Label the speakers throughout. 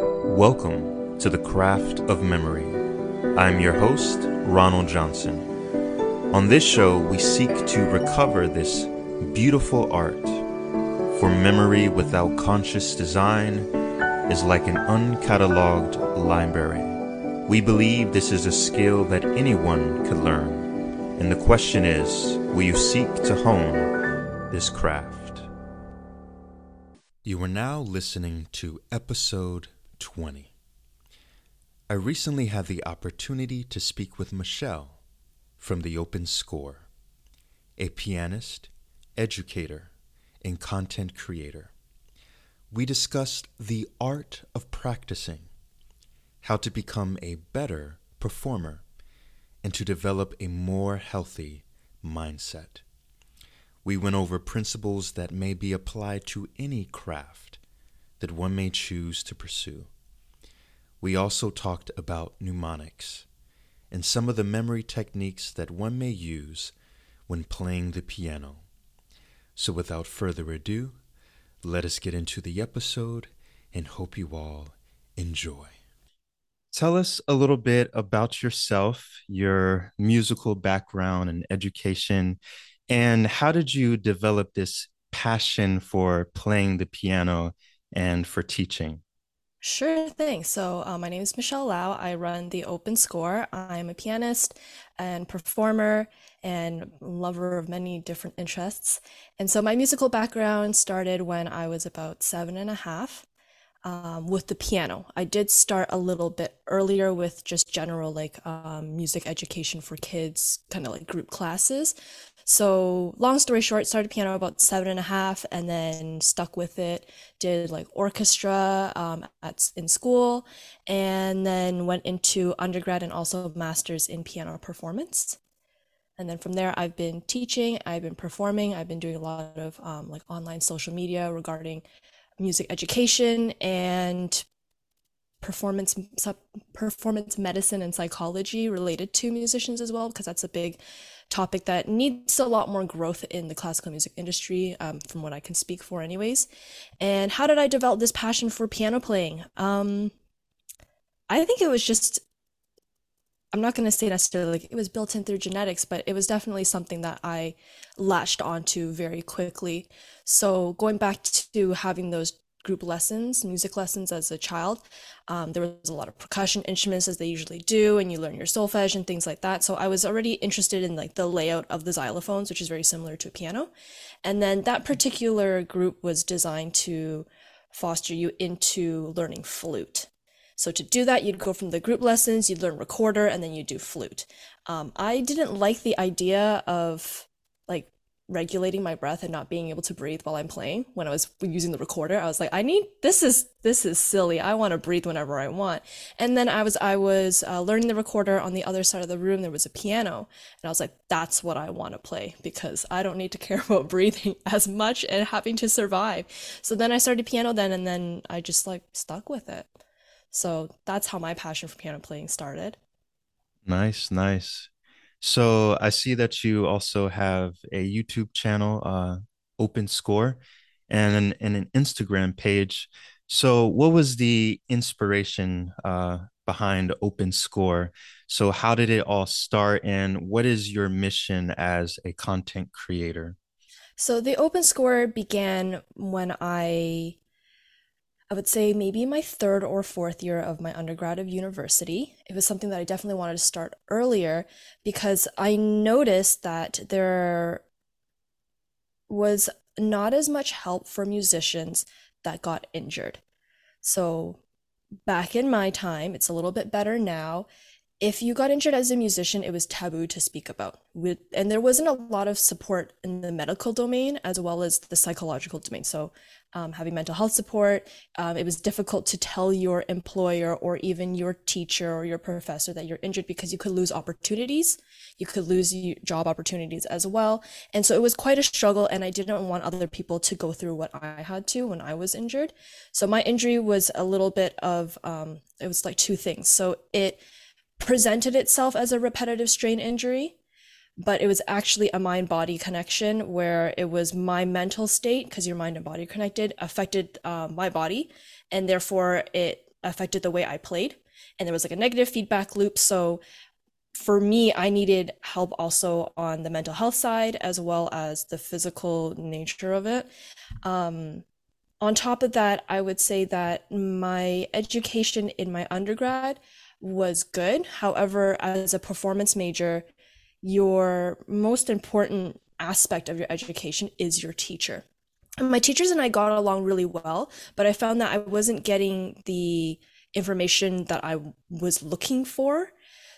Speaker 1: Welcome to the Craft of Memory. I'm your host, Ronald Johnson. On this show, we seek to recover this beautiful art. For memory without conscious design is like an uncatalogued library. We believe this is a skill that anyone could learn. And the question is will you seek to hone this craft? You are now listening to episode 20. I recently had the opportunity to speak with Michelle from the Open Score, a pianist, educator, and content creator. We discussed the art of practicing, how to become a better performer, and to develop a more healthy mindset. We went over principles that may be applied to any craft that one may choose to pursue. We also talked about mnemonics and some of the memory techniques that one may use when playing the piano. So, without further ado, let us get into the episode and hope you all enjoy. Tell us a little bit about yourself, your musical background and education, and how did you develop this passion for playing the piano and for teaching?
Speaker 2: Sure thing. So, uh, my name is Michelle Lau. I run the Open Score. I'm a pianist and performer and lover of many different interests. And so, my musical background started when I was about seven and a half um, with the piano. I did start a little bit earlier with just general like um, music education for kids, kind of like group classes. So, long story short, started piano about seven and a half and then stuck with it. Did like orchestra um, at, in school and then went into undergrad and also master's in piano performance. And then from there, I've been teaching, I've been performing, I've been doing a lot of um, like online social media regarding music education and performance performance medicine and psychology related to musicians as well because that's a big topic that needs a lot more growth in the classical music industry um, from what i can speak for anyways. And how did i develop this passion for piano playing? Um, i think it was just i'm not going to say necessarily like it was built in through genetics but it was definitely something that i latched onto very quickly. So going back to having those group lessons, music lessons as a child. Um, there was a lot of percussion instruments as they usually do, and you learn your solfege and things like that. So I was already interested in like the layout of the xylophones, which is very similar to a piano. And then that particular group was designed to foster you into learning flute. So to do that, you'd go from the group lessons, you'd learn recorder, and then you do flute. Um, I didn't like the idea of regulating my breath and not being able to breathe while I'm playing when I was using the recorder. I was like, I need this is this is silly. I want to breathe whenever I want. And then I was I was uh, learning the recorder on the other side of the room. There was a piano, and I was like, that's what I want to play because I don't need to care about breathing as much and having to survive. So then I started piano then, and then I just like stuck with it. So that's how my passion for piano playing started.
Speaker 1: Nice, nice. So I see that you also have a YouTube channel, uh, Open Score, and an, and an Instagram page. So what was the inspiration uh, behind Open Score? So how did it all start, and what is your mission as a content creator?
Speaker 2: So the Open Score began when I I would say maybe my third or fourth year of my undergrad of university. It was something that I definitely wanted to start earlier because I noticed that there was not as much help for musicians that got injured. So back in my time, it's a little bit better now. If you got injured as a musician, it was taboo to speak about. And there wasn't a lot of support in the medical domain as well as the psychological domain. So um, having mental health support. Um, it was difficult to tell your employer or even your teacher or your professor that you're injured because you could lose opportunities. You could lose job opportunities as well. And so it was quite a struggle. And I didn't want other people to go through what I had to when I was injured. So my injury was a little bit of, um, it was like two things. So it presented itself as a repetitive strain injury but it was actually a mind body connection where it was my mental state because your mind and body connected affected uh, my body and therefore it affected the way I played. And there was like a negative feedback loop. So for me, I needed help also on the mental health side as well as the physical nature of it. Um, on top of that, I would say that my education in my undergrad was good. However, as a performance major, your most important aspect of your education is your teacher. My teachers and I got along really well, but I found that I wasn't getting the information that I was looking for.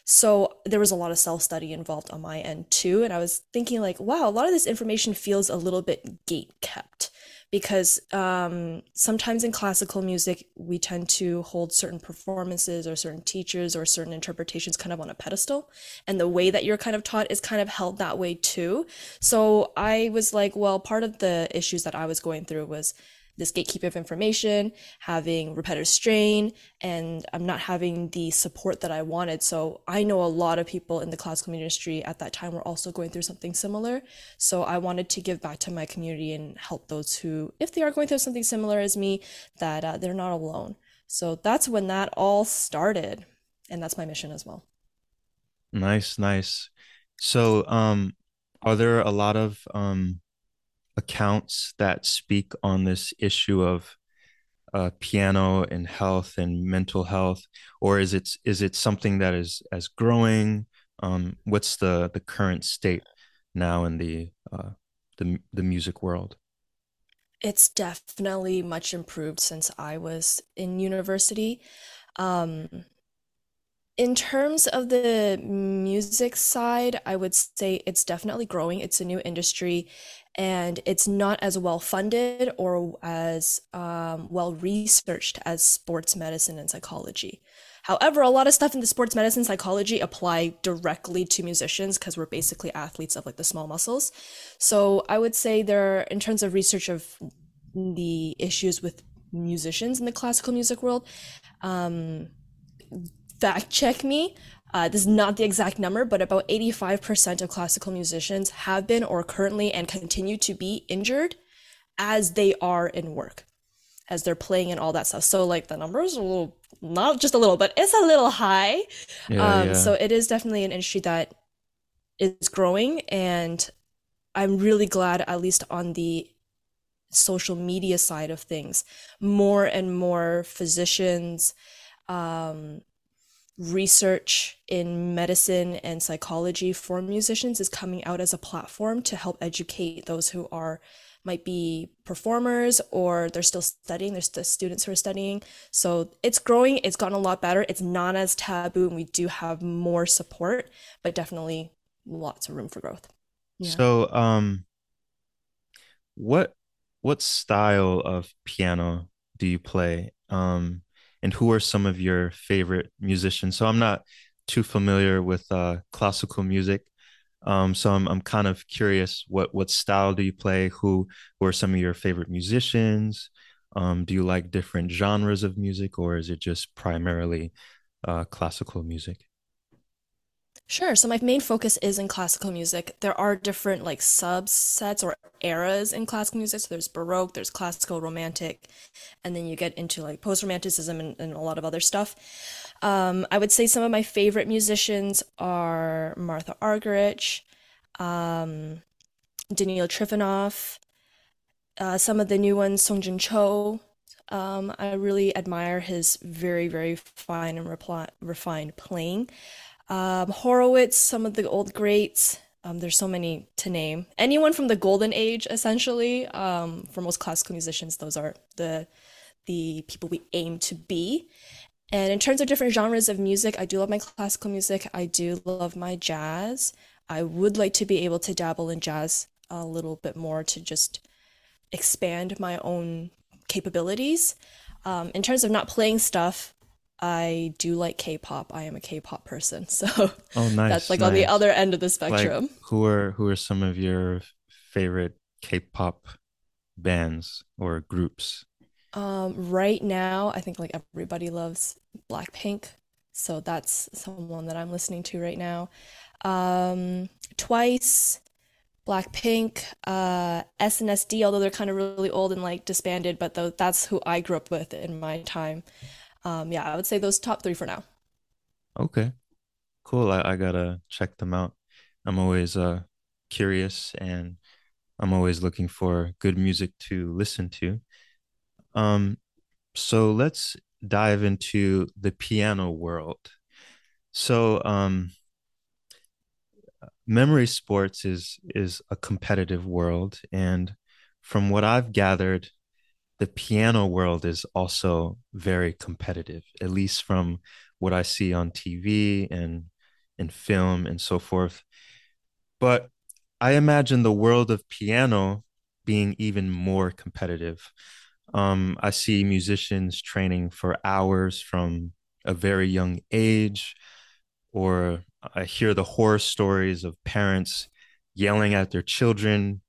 Speaker 2: So there was a lot of self study involved on my end too. And I was thinking, like, wow, a lot of this information feels a little bit gate kept because um, sometimes in classical music we tend to hold certain performances or certain teachers or certain interpretations kind of on a pedestal. And the way that you're kind of taught is kind of held that way too. So i was like well part of the issues that i was going through was this gatekeeper of information, having repetitive strain, and I'm not having the support that I wanted. So I know a lot of people in the classical industry at that time were also going through something similar. So I wanted to give back to my community and help those who, if they are going through something similar as me, that uh, they're not alone. So that's when that all started. And that's my mission as well.
Speaker 1: Nice, nice. So, um, are there a lot of um, accounts that speak on this issue of uh, piano and health and mental health, or is it is it something that is as growing? Um, what's the the current state now in the uh, the the music world?
Speaker 2: It's definitely much improved since I was in university. Um, in terms of the music side, I would say it's definitely growing. It's a new industry and it's not as well funded or as um, well researched as sports medicine and psychology. However, a lot of stuff in the sports medicine psychology apply directly to musicians because we're basically athletes of like the small muscles. So I would say there, in terms of research of the issues with musicians in the classical music world, um, fact check me. Uh, this is not the exact number, but about 85% of classical musicians have been or currently and continue to be injured as they are in work, as they're playing and all that stuff. So, like, the numbers are a little, not just a little, but it's a little high. Yeah, um, yeah. So, it is definitely an industry that is growing. And I'm really glad, at least on the social media side of things, more and more physicians, um, research in medicine and psychology for musicians is coming out as a platform to help educate those who are might be performers or they're still studying there's the students who are studying. So it's growing it's gotten a lot better. It's not as taboo and we do have more support but definitely lots of room for growth.
Speaker 1: Yeah. so um what what style of piano do you play? Um and who are some of your favorite musicians? So I'm not too familiar with uh, classical music. Um, so I'm I'm kind of curious what what style do you play? Who who are some of your favorite musicians? Um, do you like different genres of music, or is it just primarily uh, classical music?
Speaker 2: Sure. So my main focus is in classical music. There are different like subsets or eras in classical music. So there's Baroque, there's classical, romantic, and then you get into like post-romanticism and, and a lot of other stuff. Um, I would say some of my favorite musicians are Martha Argerich, um, Daniil Trifonov, uh, some of the new ones, Seong-Jin Cho. Um, I really admire his very, very fine and repli- refined playing. Um, Horowitz, some of the old greats. Um, there's so many to name. Anyone from the golden age, essentially. Um, for most classical musicians, those are the the people we aim to be. And in terms of different genres of music, I do love my classical music. I do love my jazz. I would like to be able to dabble in jazz a little bit more to just expand my own capabilities. Um, in terms of not playing stuff, I do like K-pop. I am a K-pop person, so oh, nice, that's like nice. on the other end of the spectrum.
Speaker 1: Like, who are who are some of your favorite K-pop bands or groups?
Speaker 2: Um, right now, I think like everybody loves Blackpink, so that's someone that I'm listening to right now. Um, Twice, Blackpink, uh, SNSD, although they're kind of really old and like disbanded, but though that's who I grew up with in my time. Um, yeah, I would say those top three for now.
Speaker 1: Okay, cool. I, I gotta check them out. I'm always uh curious and I'm always looking for good music to listen to. Um, so let's dive into the piano world. So, um, memory sports is is a competitive world, and from what I've gathered, the piano world is also very competitive, at least from what I see on TV and in film and so forth. But I imagine the world of piano being even more competitive. Um, I see musicians training for hours from a very young age, or I hear the horror stories of parents yelling at their children,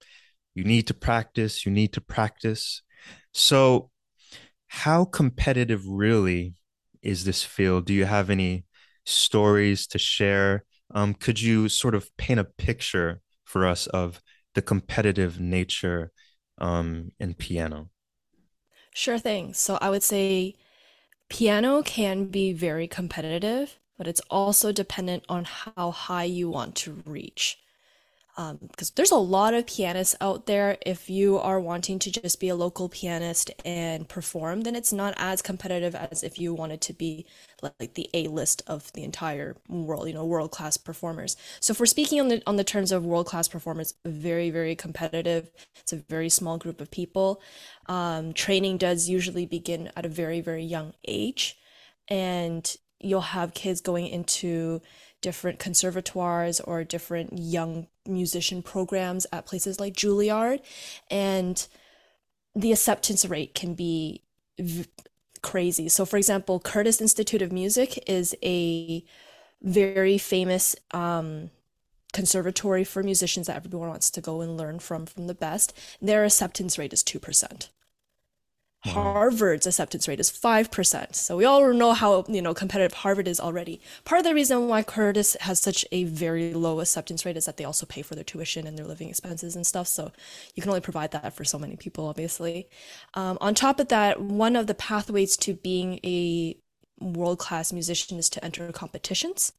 Speaker 1: you need to practice, you need to practice. So, how competitive really is this field? Do you have any stories to share? Um, could you sort of paint a picture for us of the competitive nature um, in piano?
Speaker 2: Sure thing. So I would say piano can be very competitive, but it's also dependent on how high you want to reach. Um, because there's a lot of pianists out there. If you are wanting to just be a local pianist and perform, then it's not as competitive as if you wanted to be like the A list of the entire world, you know, world class performers. So we're speaking on the on the terms of world class performers, very very competitive. It's a very small group of people. Um, training does usually begin at a very very young age, and you'll have kids going into different conservatoires or different young musician programs at places like Juilliard. And the acceptance rate can be v- crazy. So, for example, Curtis Institute of Music is a very famous um, conservatory for musicians that everyone wants to go and learn from from the best. Their acceptance rate is 2%.
Speaker 1: Wow.
Speaker 2: Harvard's acceptance rate is 5%. So we all know how, you know, competitive Harvard is already. Part of the reason why Curtis has such a very low acceptance rate is that they also pay for their tuition and their living expenses and stuff. So you can only provide that for so many people, obviously. Um, on top of that, one of the pathways to being a world-class musician is to enter competitions.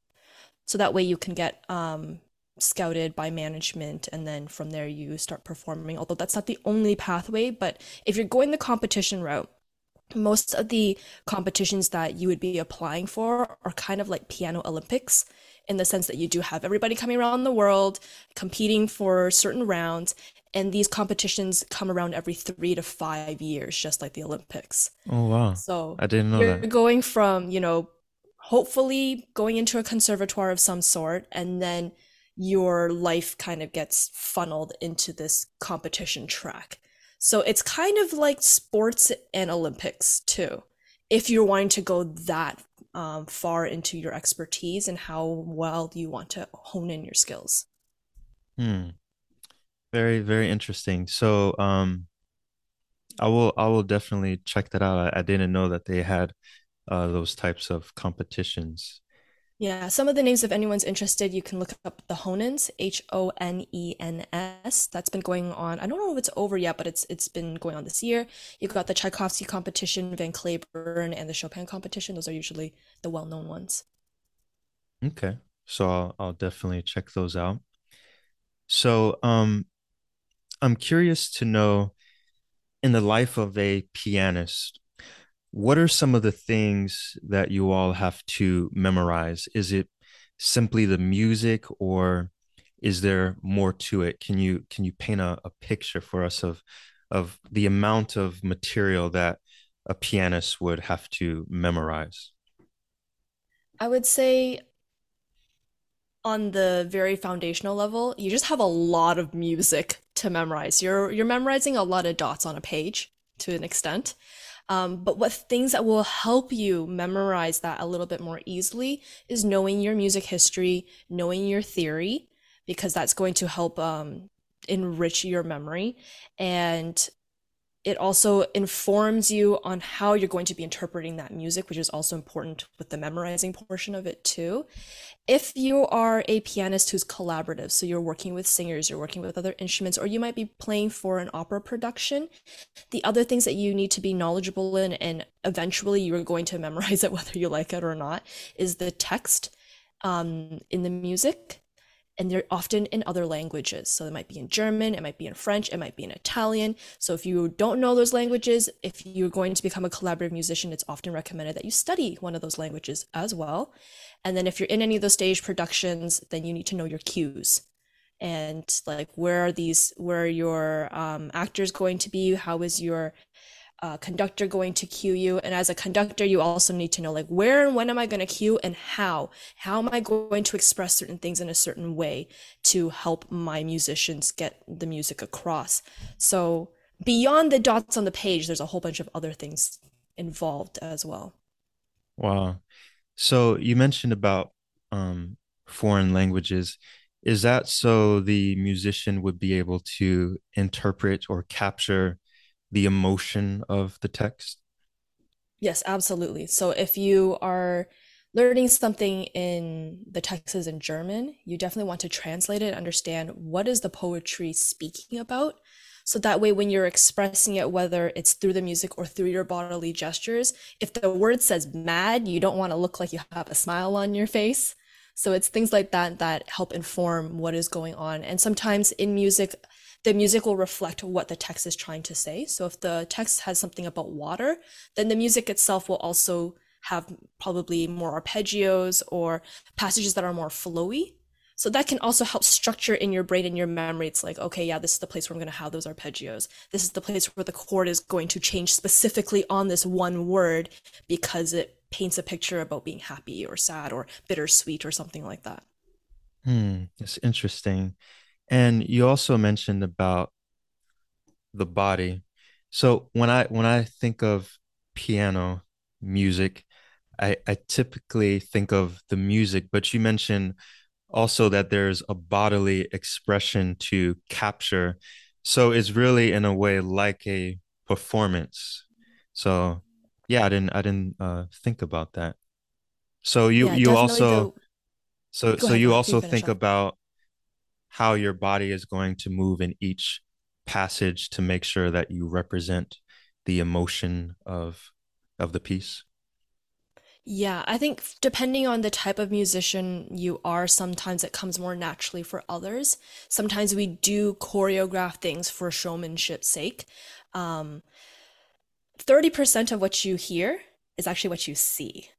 Speaker 2: So that way you can get um, scouted by management and then from there you start performing although that's not the only pathway but if you're going the competition route most of the competitions that you would be applying for are kind of like piano olympics in the sense that you do have everybody coming around the world competing for certain rounds and these competitions come around every three to five years just like the olympics
Speaker 1: Oh, wow.
Speaker 2: so
Speaker 1: I didn't know
Speaker 2: you're
Speaker 1: that.
Speaker 2: going from you know hopefully going into a conservatoire of some sort and then your life kind of gets funneled into this competition track. So it's kind of like sports and Olympics too. If you're wanting to go that um, far into your expertise and how well you want to hone in your skills.
Speaker 1: Hmm. Very, very interesting. So, um, I will, I will definitely check that out. I, I didn't know that they had uh, those types of competitions.
Speaker 2: Yeah, some of the names, if anyone's interested, you can look up the Honens, H-O-N-E-N-S. That's been going on. I don't know if it's over yet, but it's it's been going on this year. You've got the Tchaikovsky competition, Van Cliburn, and the Chopin competition. Those are usually the well-known ones.
Speaker 1: Okay. So I'll, I'll definitely check those out. So, um, I'm curious to know in the life of a pianist, what are some of the things that you all have to memorize? Is it simply the music or is there more to it? Can you can you paint a, a picture for us of of the amount of material that a pianist would have to memorize?
Speaker 2: I would say on the very foundational level, you just have a lot of music to memorize. You're you're memorizing a lot of dots on a page to an extent. Um, but what things that will help you memorize that a little bit more easily is knowing your music history, knowing your theory, because that's going to help um, enrich your memory. And it also informs you on how you're going to be interpreting that music, which is also important with the memorizing portion of it too. If you are a pianist who's collaborative, so you're working with singers, you're working with other instruments, or you might be playing for an opera production, the other things that you need to be knowledgeable in, and eventually you're going to memorize it whether you like it or not, is the text um, in the music and they're often in other languages. So it might be in German, it might be in French, it might be in Italian. So if you don't know those languages, if you're going to become a collaborative musician, it's often recommended that you study one of those languages as well. And then if you're in any of those stage productions, then you need to know your cues and like where are these where are your um, actors going to be how is your uh, conductor going to cue you. And as a conductor you also need to know like where and when am i going to cue and how? How am i going to express certain things in a certain way to help my musicians get the music across? So beyond the dots on the page there's a whole bunch of other things involved as well.
Speaker 1: Wow. So you mentioned about um, foreign languages. Is that so the musician would be able to interpret or capture the emotion of the text?
Speaker 2: Yes, absolutely. So if you are learning something in the text is in German, you definitely want to translate it, understand what is the poetry speaking about. So that way, when you're expressing it, whether it's through the music or through your bodily gestures, if the word says mad, you don't want to look like you have a smile on your face. So it's things like that that help inform what is going on. And sometimes in music, the music will reflect what the text is trying to say. So if the text has something about water, then the music itself will also have probably more arpeggios or passages that are more flowy. So that can also help structure in your brain and your memory. It's like, okay, yeah, this is the place where I'm going to have those arpeggios. This is the place where the chord is going to change specifically on this one word because it paints a picture about being happy or sad or bittersweet or something like that.
Speaker 1: Hmm, it's interesting. And you also mentioned about the body. So when I when I think of piano music, I, I typically think of the music, but you mentioned also that there's a bodily expression to capture. So it's really in a way like a performance. So yeah, I didn't I didn't uh, think about that. So you yeah, you also so so you also think about how your body is going to move in each passage to make sure that you represent the emotion of of the piece?
Speaker 2: Yeah i think depending on the type of musician you are sometimes it comes more naturally for others. Sometimes we do choreograph things for showmanship's sake. Um, 30% of what you hear is actually what you see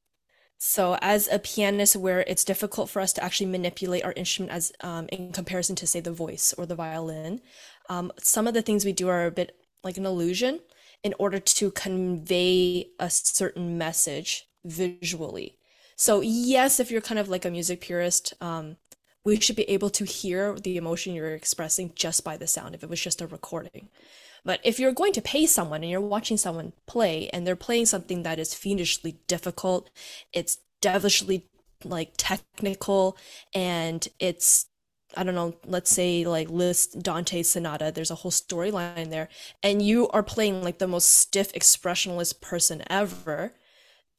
Speaker 2: so as a pianist, where it's difficult for us to actually manipulate our instrument as um, in comparison to say the voice or the violin, um, some of the things we do are a bit like an illusion in order to convey a certain message visually. So yes, if you're kind of like a music purist, um, we should be able to hear the emotion you're expressing just by the sound if it was just a recording. But if you're going to pay someone and you're watching someone play and they're playing something that is fiendishly difficult, it's devilishly like technical and it's I don't know, let's say like Liszt Dante Sonata, there's a whole storyline there, and you are playing like the most stiff expressionless person ever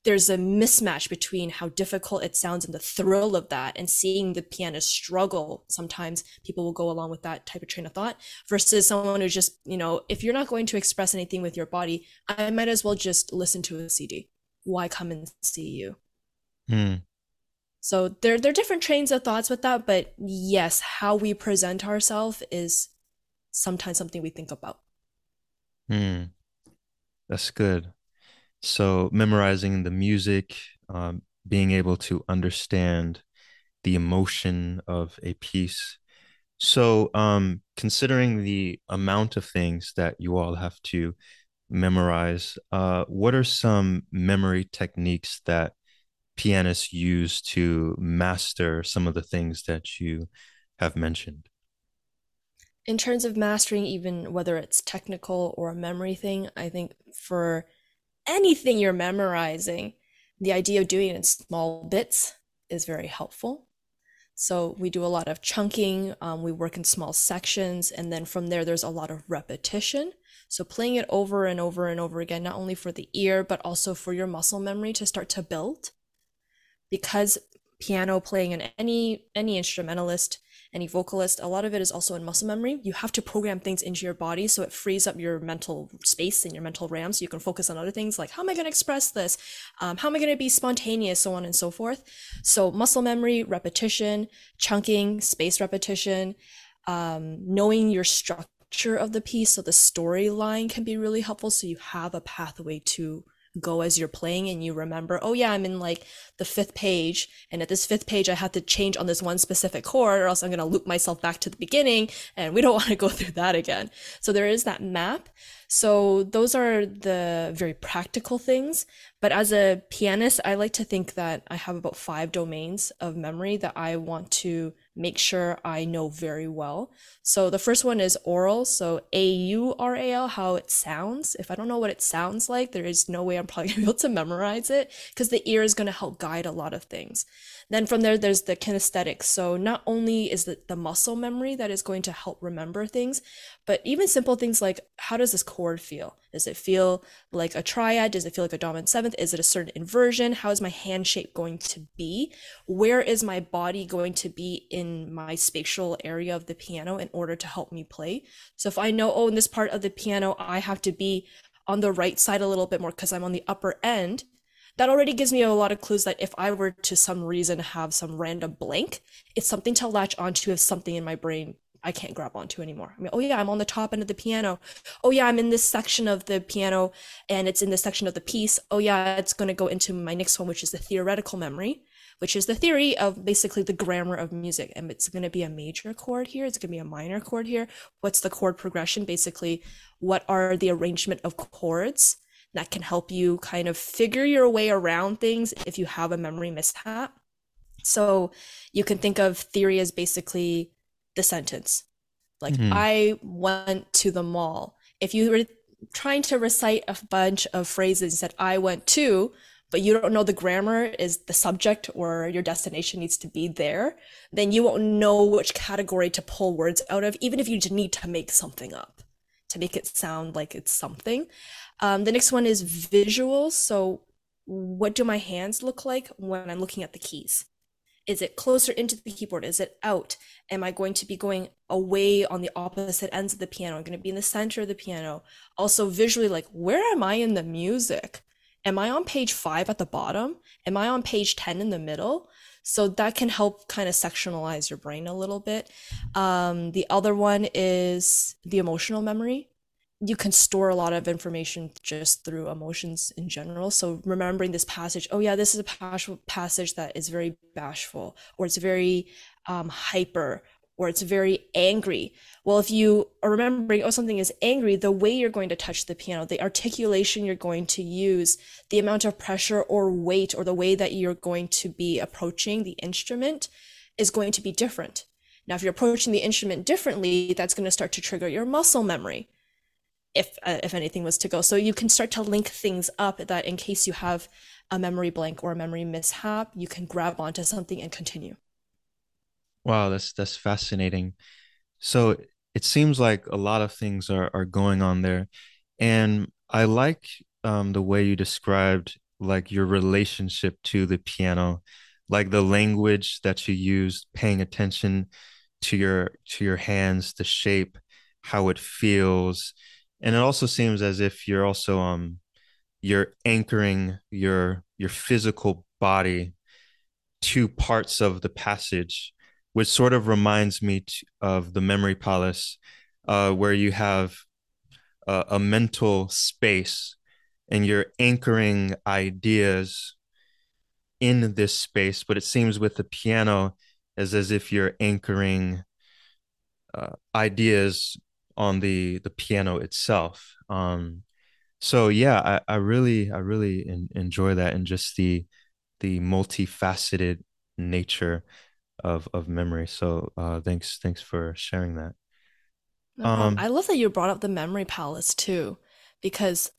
Speaker 2: there's a mismatch between how difficult it sounds and the thrill of that and seeing the pianist struggle. Sometimes people will go along with that type of train of thought versus someone who's just you know if you're not going to express anything with your body i might as well just listen to a cd why come and see you?
Speaker 1: Mm.
Speaker 2: so there, there are different trains of thoughts with that but yes how we present ourselves is sometimes something we think about.
Speaker 1: Mm. that's good so memorizing the music, um, being able to understand the emotion of a piece. So, um, considering the amount of things that you all have to memorize, uh, what are some memory techniques that pianists use to master some of the things that you have mentioned?
Speaker 2: In terms of mastering, even whether it's technical or a memory thing, I think for anything you're memorizing, the idea of doing it in small bits is very helpful. So we do a lot of chunking, um, we work in small sections, and then from there, there's a lot of repetition. So playing it over and over and over again, not only for the ear, but also for your muscle memory to start to build. Because piano playing and any any instrumentalist any vocalist a lot of it is also in muscle memory. You have to program things into your body so it frees up your mental space and your mental ram so you can focus on other things like how am i going to express this? Um, how am i going to be spontaneous? so on and so forth. So muscle memory repetition chunking space repetition um, knowing your structure of the piece so the storyline can be really helpful so you have a pathway to go as you're playing and you remember, oh yeah, I'm in like the fifth page, and at this fifth page I have to change on this one specific chord, or else I'm gonna loop myself back to the beginning, and we don't want to go through that again. So there is that map. So those are the very practical things. But as a pianist, I like to think that I have about five domains of memory that I want to make sure I know very well. So the first one is aural. So A U R A L, how it sounds. If I don't know what it sounds like, there is no way I'm probably gonna be able to memorize it because the ear is gonna help guide a lot of things. Then from there, there's the kinesthetics. So not only is it the muscle memory that is going to help remember things, but even simple things like how does this chord feel? Does it feel like a triad? Does it feel like a dominant seventh? Is it a certain inversion? How is my hand shape going to be? Where is my body going to be in my spatial area of the piano in order to help me play? So if I know, oh, in this part of the piano, I have to be on the right side a little bit more because I'm on the upper end, that already gives me a lot of clues that if I were to some reason have some random blank, it's something to latch onto if something in my brain I can't grab onto anymore. I mean, oh yeah, I'm on the top end of the piano. Oh yeah, I'm in this section of the piano and it's in this section of the piece. Oh yeah, it's going to go into my next one, which is the theoretical memory, which is the theory of basically the grammar of music. And it's going to be a major chord here. It's going to be a minor chord here. What's the chord progression? Basically, what are the arrangement of chords? that can help you kind of figure your way around things if you have a memory mishap. So you can think of theory as basically the sentence. Like, mm-hmm. I went to the mall. If you were trying to recite a bunch of phrases that I went to, but you don't know the grammar is the subject or your destination needs to be there, then you won't know which category to pull words out of, even if you need to make something up to make it sound like it's something. Um, the next one is visuals. So, what do my hands look like when I'm looking at the keys? Is it closer into the keyboard? Is it out? Am I going to be going away on the opposite ends of the piano? I'm going to be in the center of the piano. Also, visually, like, where am I in the music? Am I on page five at the bottom? Am I on page 10 in the middle? So that can help kind of sectionalize your brain a little bit. Um, the other one is the emotional memory you can store a lot of information just through emotions in general. So remembering this passage, oh yeah, this is a passage that is very bashful, or it's very um, hyper, or it's very angry. Well, if you are remembering, oh, something is angry, the way you're going to touch the piano, the articulation you're going to use, the amount of pressure or weight, or the way that you're going to be approaching the instrument is going to be different. Now, if you're approaching the instrument differently, that's going to start to trigger your muscle memory if uh, if anything was to go. So you can start to link things up that in case you have a memory blank or a memory mishap you can grab onto something and continue.
Speaker 1: Wow that's that's fascinating. So it seems like a lot of things are are going on there. And i like um, the way you described like your relationship to the piano like the language that you use paying attention to your to your hands the shape how it feels and it also seems as if you're also um you're anchoring your your physical body to parts of the passage which sort of reminds me of the memory palace uh, where you have a, a mental space and you're anchoring ideas in this space. But it seems with the piano as as if you're anchoring uh, ideas on the the piano itself. Um, so yeah, I, I really I really in, enjoy that and just the the multifaceted nature of of memory. So uh, thanks thanks for sharing that.
Speaker 2: um, I love that you brought up the memory palace too, because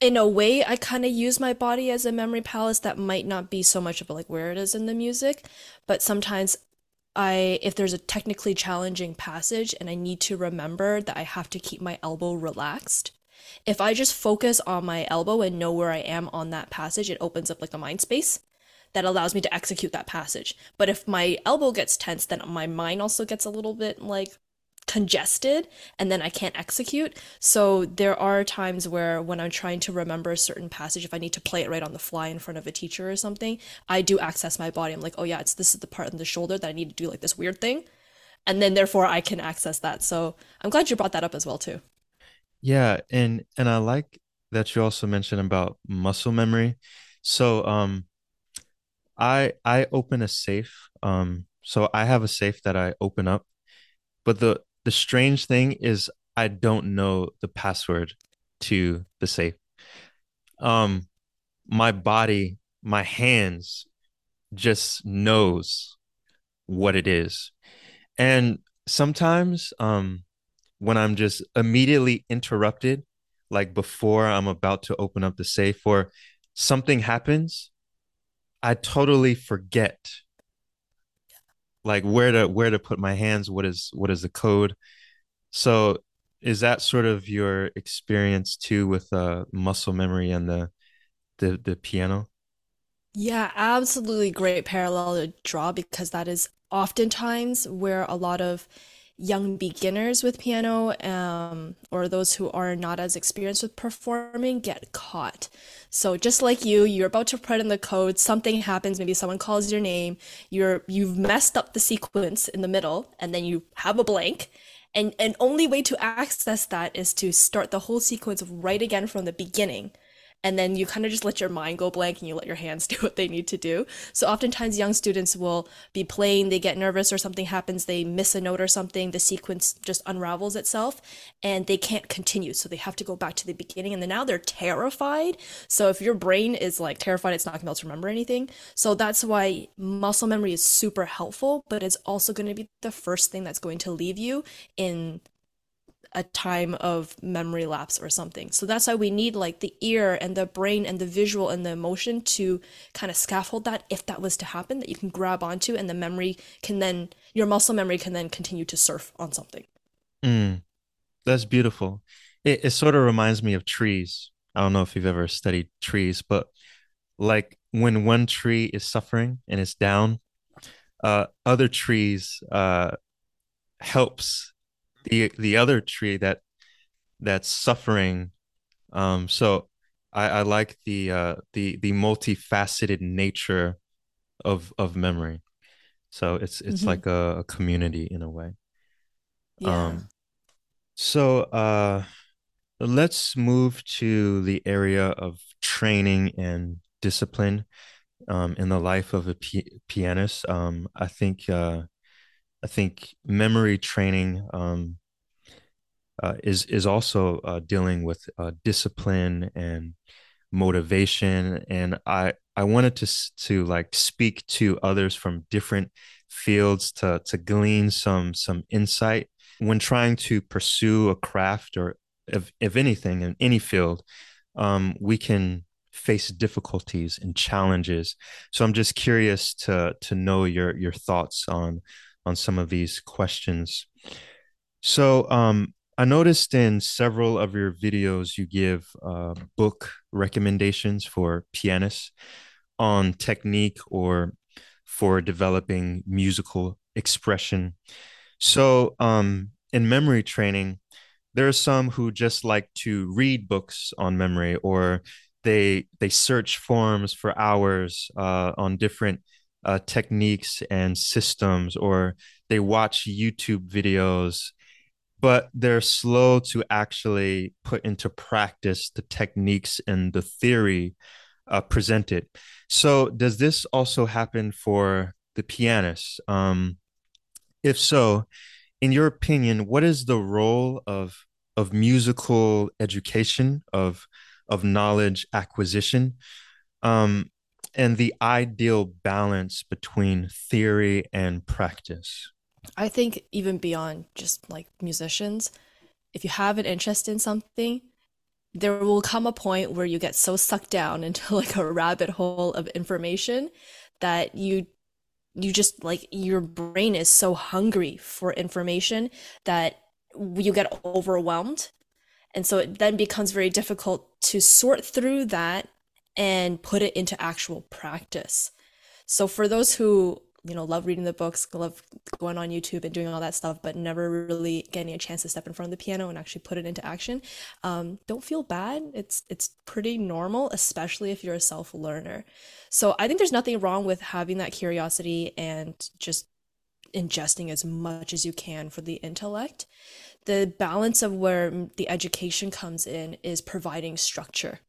Speaker 2: in a way I kind of use my body as a memory palace that might not be so much of like where it is in the music, but sometimes I if there's a technically challenging passage and I need to remember that I have to keep my elbow relaxed. If I just focus on my elbow and know where I am on that passage, it opens up like a mind space that allows me to execute that passage. But if my elbow gets tense, then my mind also gets a little bit like congested and then I can't execute. So there are times where when I'm trying to remember a certain passage, if I need to play it right on the fly in front of a teacher or something, I do access my body. I'm like, oh yeah, it's this is the part in the shoulder that I need to do like this weird thing. And then therefore I can access that. So I'm glad you brought that up as well too.
Speaker 1: Yeah, and and I like that you also mentioned about muscle memory. So um I I open a safe. Um so I have a safe that I open up, but the the strange thing is I don't know the password to the safe. Um, my body, my hands just knows what it is. And sometimes um when I'm just immediately interrupted, like before I'm about to open up the safe or something happens, I totally forget like where to where to put my hands what is what is the code? So is that sort of your experience too with uh muscle memory and the the the piano?
Speaker 2: Yeah, absolutely great parallel to draw because that is oftentimes where a lot of young beginners with piano um, or those who are not as experienced with performing get caught. So just like you, you're about to put in the code, something happens, maybe someone calls your name, you're you've messed up the sequence in the middle, and then you have a blank. And and only way to access that is to start the whole sequence right again from the beginning and then you kind of just let your mind go blank and you let your hands do what they need to do. So oftentimes young students will be playing, they get nervous or something happens, they miss a note or something, the sequence just unravels itself and they can't continue. So they have to go back to the beginning and then now they're terrified. So if your brain is like terrified, it's not gonna be able to remember anything. So that's why muscle memory is super helpful, but it's also going to be the first thing that's going to leave you in a time of memory lapse or something. So that's why we need like the ear and the brain and the visual and the emotion to kind of scaffold that if that was to happen that you can grab onto and the memory can then your muscle memory can then continue to surf on something.
Speaker 1: mm, that's beautiful it, it sort of reminds me of trees i don't know if you've ever studied trees but like when one tree is suffering and it's down uh other trees uh helps the the other tree that that's suffering. Um, so I, I like the uh, the the multifaceted nature of of memory. So it's it's
Speaker 2: hmm
Speaker 1: like a, a community in a way.
Speaker 2: Yeah.
Speaker 1: Um, so uh, let's move to the area of training and discipline um, in the life of a pianist. Um, I think uh, I think memory training um, uh, is is also uh, dealing with uh, discipline and motivation. And i i wanted to to like speak to others from different fields to to glean some some insight. When trying to pursue a craft or if, if anything in any field um, we can face difficulties and challenges. So i'm just curious to to know your your thoughts on on some of these questions so, um, I noticed in several of your videos you give uh, book recommendations for pianists on technique or for developing musical expression. So, um, in memory training, there are some who just like to read books on memory, or they they search forums for hours uh, on different uh, techniques and systems, or they watch YouTube videos but they're slow to actually put into practice the techniques and the theory uh, presented. So, does this also happen for the pianist? Um, if so, in your opinion, what is the role of of musical education of of knowledge acquisition um, and the ideal balance between theory and practice?
Speaker 2: I think even beyond just like musicians, if you have an interest in something, there will come a point where you get so sucked down into like a rabbit hole of information that you you just like your brain is so hungry for information that you get overwhelmed and so it then becomes very difficult to sort through that and put it into actual practice. So for those who you know love reading the books love going on youtube and doing all that stuff but never really getting a chance to step in front of the piano and actually put it into action um, don't feel bad. It's it's pretty normal especially if you're a self learner so i think there's nothing wrong with having that curiosity and just ingesting as much as you can for the intellect. The balance of where the education comes in is providing structure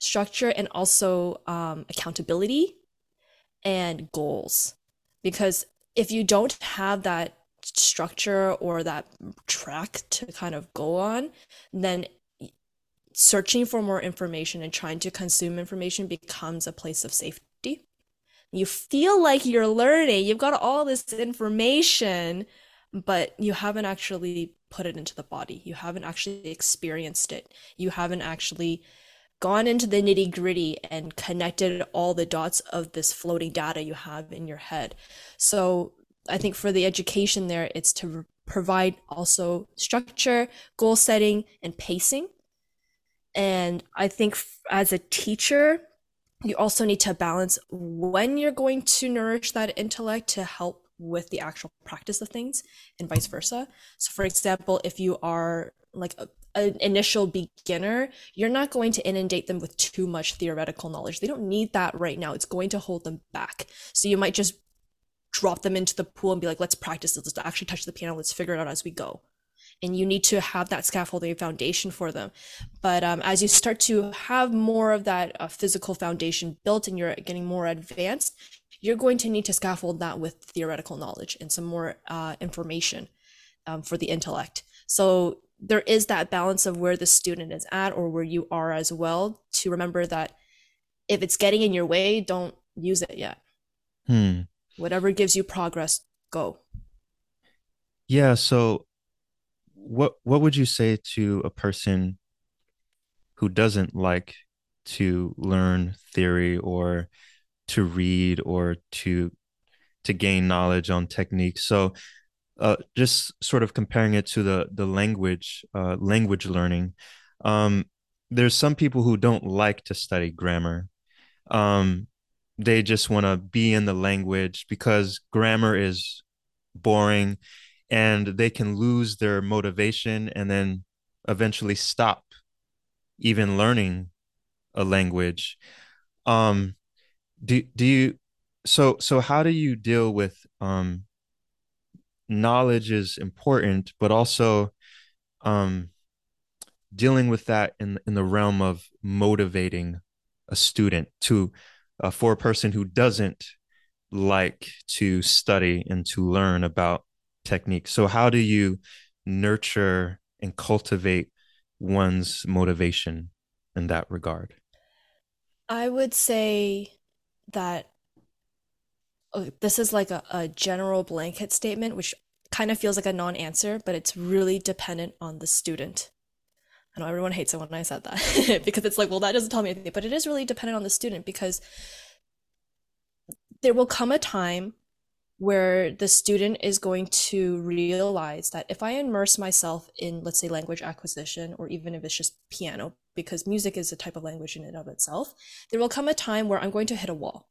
Speaker 2: structure and also um, accountability and goals. Because if you don't have that structure or that track to kind of go on, then searching for more information and trying to consume information becomes a place of safety. You feel like you're learning, you've got all this information, but you haven't actually put it into the body. You haven't actually experienced it. You haven't actually gone into the nitty gritty and connected all the dots of this floating data you have in your head. So I think for the education there, it's to provide also structure, goal setting, and pacing. And I think as a teacher, you also need to balance when you're going to nourish that intellect to help with the actual practice of things and vice versa. So, for example, if you are like a, an initial beginner, you're not going to inundate them with too much theoretical knowledge. They don't need that right now. It's going to hold them back. So you might just drop them into the pool and be like, let's practice this. Let's actually touch the piano. Let's figure it out as we go. And you need to have that scaffolding foundation for them. But um, as you start to have more of that uh, physical foundation built and you're getting more advanced, you're going to need to scaffold that with theoretical knowledge and some more uh, information um, for the intellect. So there is that balance of where the student is at or where you are as well to remember that if it's getting in your way don't use it yet. Hmm. whatever gives you progress go.
Speaker 1: Yeah so what what would you say to a person who doesn't like to learn theory or to read or to to gain knowledge on techniques? So uh, just sort of comparing it to the the language uh, language learning, um, there's some people who don't like to study grammar. Um, they just want to be in the language because grammar is boring, and they can lose their motivation and then eventually stop even learning a language. Um, do do you so so how do you deal with um knowledge is important, but also um, dealing with that in in the realm of motivating a student to uh, for a person who doesn't like to study and to learn about technique. So how do you nurture and cultivate one's motivation in that regard?
Speaker 2: I would say that Oh, this is like a, a general blanket statement, which kind of feels like a non-answer, but it's really dependent on the student. I know everyone hates it when I said that because it's like, well, that doesn't tell me anything, but it is really dependent on the student because there will come a time where the student is going to realize that if I immerse myself in, let's say, language acquisition, or even if it's just piano, because music is a type of language in and of itself, there will come a time where I'm going to hit a wall.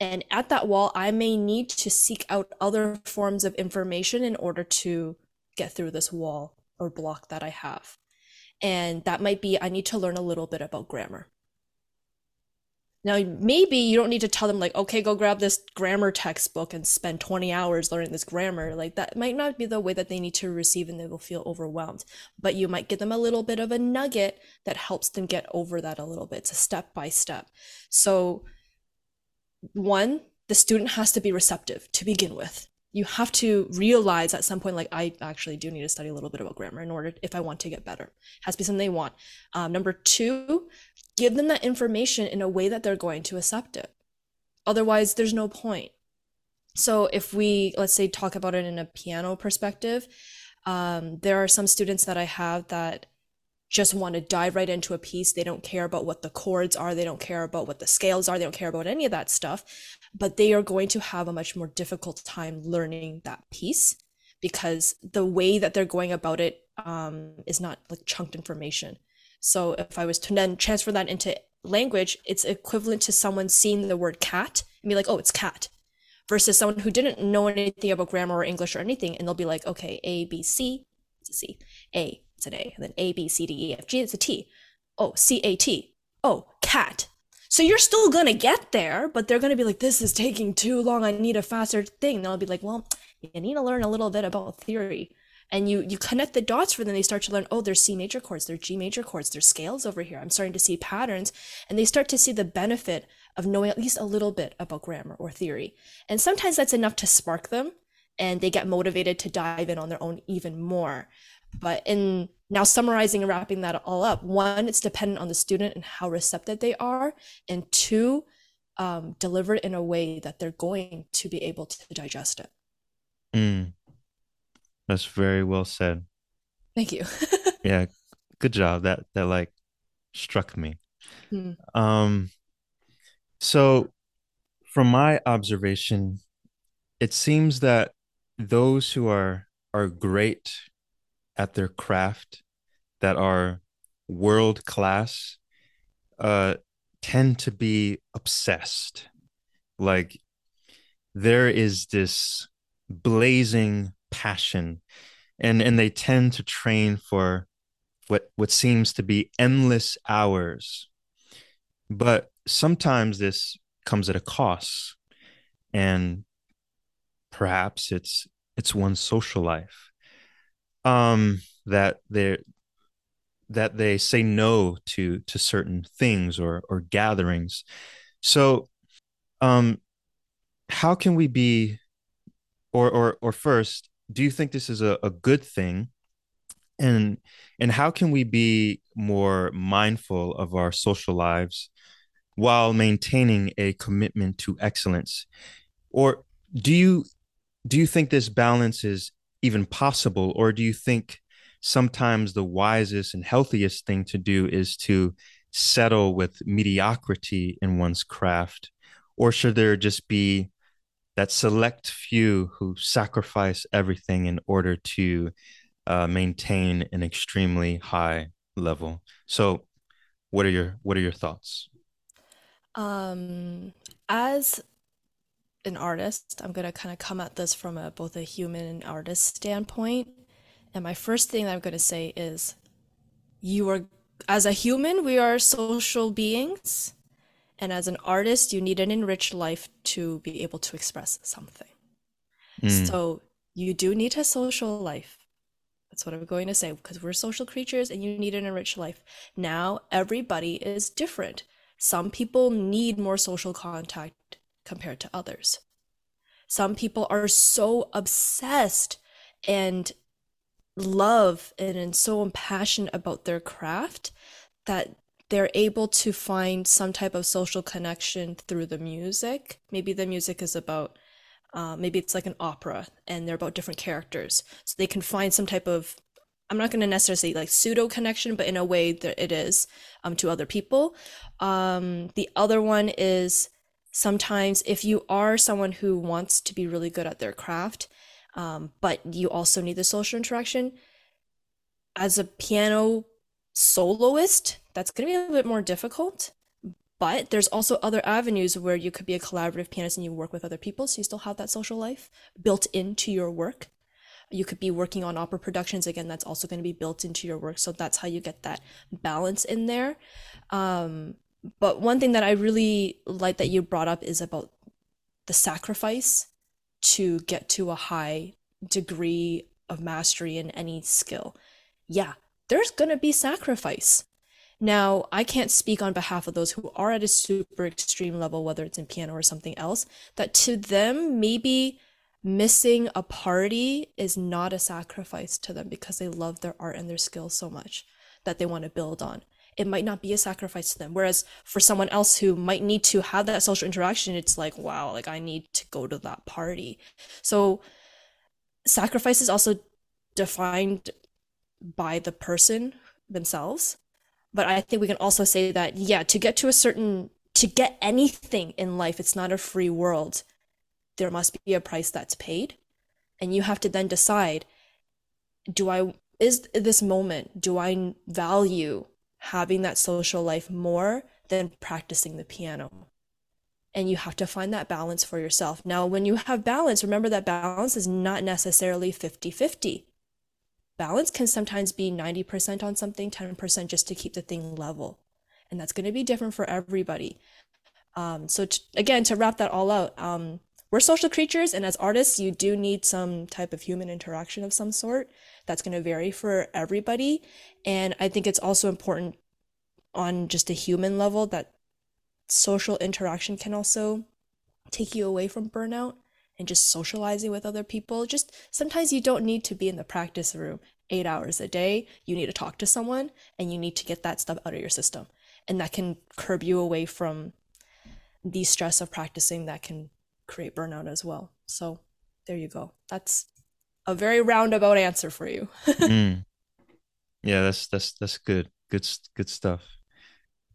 Speaker 2: And at that wall, I may need to seek out other forms of information in order to get through this wall or block that I have. And that might be I need to learn a little bit about grammar. Now, maybe you don't need to tell them, like, okay, go grab this grammar textbook and spend 20 hours learning this grammar. Like, that might not be the way that they need to receive and they will feel overwhelmed. But you might give them a little bit of a nugget that helps them get over that a little bit. It's a step by step. So, one, the student has to be receptive to begin with. You have to realize at some point, like, I actually do need to study a little bit about grammar in order, if I want to get better. It has to be something they want. Um, number two, give them that information in a way that they're going to accept it. Otherwise, there's no point. So if we, let's say, talk about it in a piano perspective, um, there are some students that I have that just want to dive right into a piece. They don't care about what the chords are. They don't care about what the scales are. They don't care about any of that stuff. But they are going to have a much more difficult time learning that piece because the way that they're going about it um, is not like chunked information. So if I was to then transfer that into language, it's equivalent to someone seeing the word cat and be like, oh, it's cat versus someone who didn't know anything about grammar or English or anything, and they'll be like, okay, A, B, C, C, A, A, and then A, B, C, D, E, F, G, it's a T. Oh, C, A, T. Oh, cat. So you're still gonna get there, but they're gonna be like, this is taking too long. I need a faster thing. And I'll be like, well, you need to learn a little bit about theory. And you you connect the dots for them. They start to learn, oh, there's C major chords, there's G major chords, there's scales over here. I'm starting to see patterns. And they start to see the benefit of knowing at least a little bit about grammar or theory. And sometimes that's enough to spark them and they get motivated to dive in on their own even more. But in now summarizing and wrapping that all up, one, it's dependent on the student and how receptive they are. And two, um, delivered in a way that they're going to be able to digest it.
Speaker 1: Mm. That's very well said.
Speaker 2: Thank you.
Speaker 1: yeah, good job. That that like struck me. Mm. Um so, from my observation, it seems that those who are are great at their craft, that are world class, uh, tend to be obsessed. Like there is this blazing passion, and and they tend to train for what what seems to be endless hours. But sometimes this comes at a cost and perhaps it's it's one's social life um that they that they say no to to certain things or or gatherings. So um how can we be or or or first do you think this is a, a good thing? And and how can we be more mindful of our social lives while maintaining a commitment to excellence? Or do you do you think this balance is even possible? Or do you think sometimes the wisest and healthiest thing to do is to settle with mediocrity in one's craft? Or should there just be that select few who sacrifice everything in order to uh, maintain an extremely high level? So what are your what are your thoughts?
Speaker 2: Um, as an artist, I'm gonna kind of come at this from a both a human and artist standpoint. And my first thing that I'm gonna say is, you are as a human, we are social beings, and as an artist, you need an enriched life to be able to express something. Mm. So you do need a social life. That's what I'm going to say because we're social creatures and you need an enriched life. Now, everybody is different. Some people need more social contact compared to others. Some people are so obsessed and love and, and so impassioned about their craft that they're able to find some type of social connection through the music. Maybe the music is about, uh, maybe it's like an opera and they're about different characters. So they can find some type of I'm not going to necessarily say like pseudo connection, but in a way that it is um, to other people. Um, the other one is sometimes if you are someone who wants to be really good at their craft, um, but you also need the social interaction, as a piano soloist, that's going to be a little bit more difficult. But there's also other avenues where you could be a collaborative pianist and you work with other people, so you still have that social life built into your work you could be working on opera productions again that's also going to be built into your work so that's how you get that balance in there um, but one thing that i really like that you brought up is about the sacrifice to get to a high degree of mastery in any skill yeah there's going to be sacrifice now, I can't speak on behalf of those who are at a super extreme level, whether it's in piano or something else, that to them, maybe missing a party is not a sacrifice to them because they love their art and their skills so much that they want to build on. It might not be a sacrifice to them. Whereas for someone else who might need to have that social interaction, it's like, wow, like I need to go to that party. So sacrifice is also defined by the person themselves. But I think we can also say that, yeah, to get to a certain, to get anything in life, it's not a free world. There must be a price that's paid. And you have to then decide do I, is this moment, do I value having that social life more than practicing the piano? and you have to find that balance for yourself. Now, when you have balance, remember that balance is not necessarily 50 50 balance can sometimes be 90% on something, 10% just to keep the thing level. And that's going to be different for everybody. Um, so, again, to wrap that all out, um, we're social creatures, and as artists, you do need some type of human interaction of some sort. That's going to vary for everybody. And I think it's also important on just a human level that social interaction can also take you away from burnout and just socializing with other people. Just sometimes you don't need to be in the practice room eight hours a day. You need to talk to someone and you need to get that stuff out of your system. And that can curb you away from the stress of practicing that can create burnout as well. So there you go. That's a very roundabout answer for you. mm.
Speaker 1: Yeah, that's that's that's good. Good good stuff.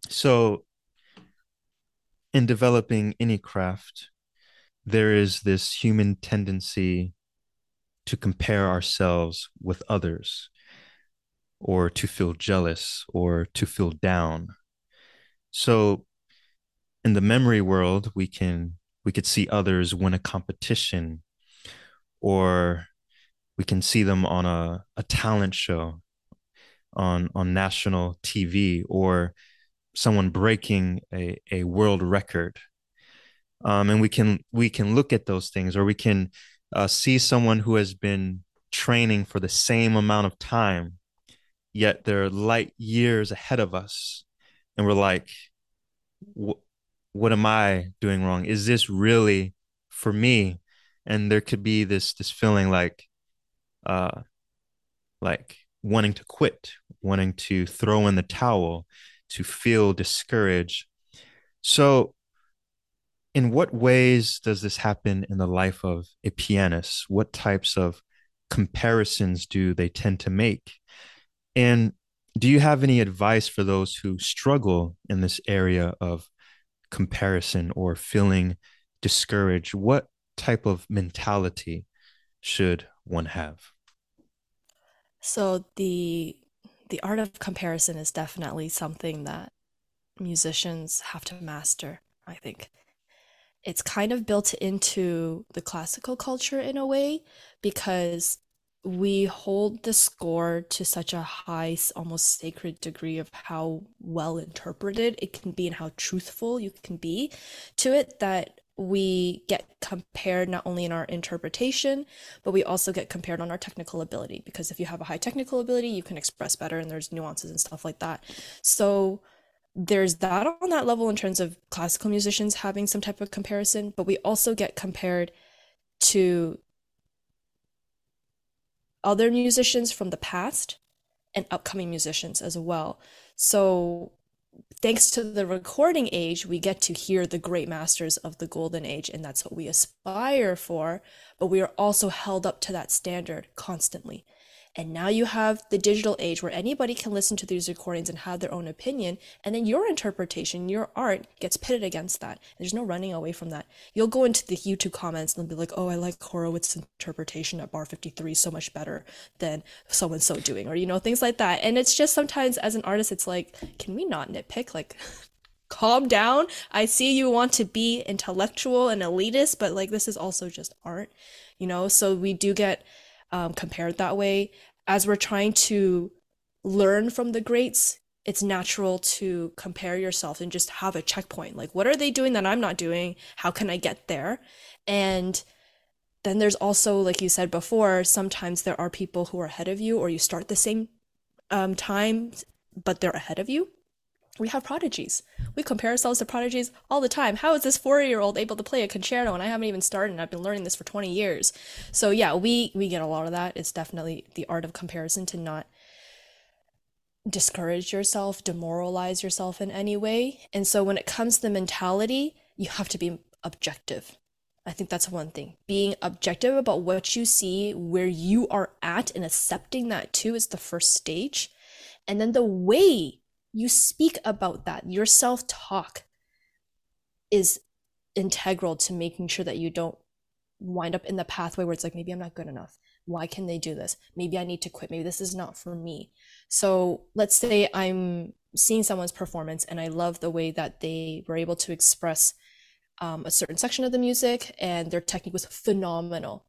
Speaker 1: So in developing any craft, there is this human tendency to compare ourselves with others or to feel jealous or to feel down so in the memory world we can we could see others win a competition or we can see them on a, a talent show on on national tv or someone breaking a, a world record. Um, and we can we can look at those things or we can uh, see someone who has been training for the same amount of time yet they're light years ahead of us. And we're like what am i doing wrong is this really for me and there could be this this feeling like uh like wanting to quit wanting to throw in the towel to feel discouraged so in what ways does this happen in the life of a pianist? What types of comparisons do they tend to make? And do you have any advice for those who struggle in this area of comparison or feeling discouraged? What type of mentality should one have?
Speaker 2: So the the art of comparison is definitely something that musicians have to master, I think it's kind of built into the classical culture in a way because we hold the score to such a high almost sacred degree of how well interpreted it can be and how truthful you can be to it that we get compared not only in our interpretation but we also get compared on our technical ability because if you have a high technical ability you can express better and there's nuances and stuff like that. So there's that on that level in terms of classical musicians having some type of comparison, but we also get compared to other musicians from the past and upcoming musicians as well. So, thanks to the recording age, we get to hear the great masters of the golden age, and that's what we aspire for. But we are also held up to that standard constantly. And now you have the digital age where anybody can listen to these recordings and have their own opinion. And then your interpretation, your art gets pitted against that. There's no running away from that. You'll go into the YouTube comments and they'll be like, oh, I like Horowitz's interpretation at bar 53 so much better than so and so doing, or, you know, things like that. And it's just sometimes as an artist, it's like, can we not nitpick? Like, calm down. I see you want to be intellectual and elitist, but like, this is also just art, you know? So we do get um, compared that way. As we're trying to learn from the greats, it's natural to compare yourself and just have a checkpoint. Like, what are they doing that I'm not doing? How can I get there? And then there's also, like you said before, sometimes there are people who are ahead of you, or you start the same um, time, but they're ahead of you we have prodigies. We compare ourselves to prodigies all the time. How is this four-year-old able to play a concerto and I haven't even started and I've been learning this for 20 years? So yeah, we we get a lot of that. It's definitely the art of comparison to not discourage yourself, demoralize yourself in any way. And so when it comes to the mentality, you have to be objective. I think that's one thing. Being objective about what you see, where you are at, and accepting that too is the first stage And then the way you speak about that, your self talk is integral to making sure that you don't wind up in the pathway where it's like, maybe I'm not good enough. Why can they do this? Maybe I need to quit. Maybe this is not for me. So let's say I'm seeing someone's performance and I love the way that they were able to express um, a certain section of the music and their technique was phenomenal.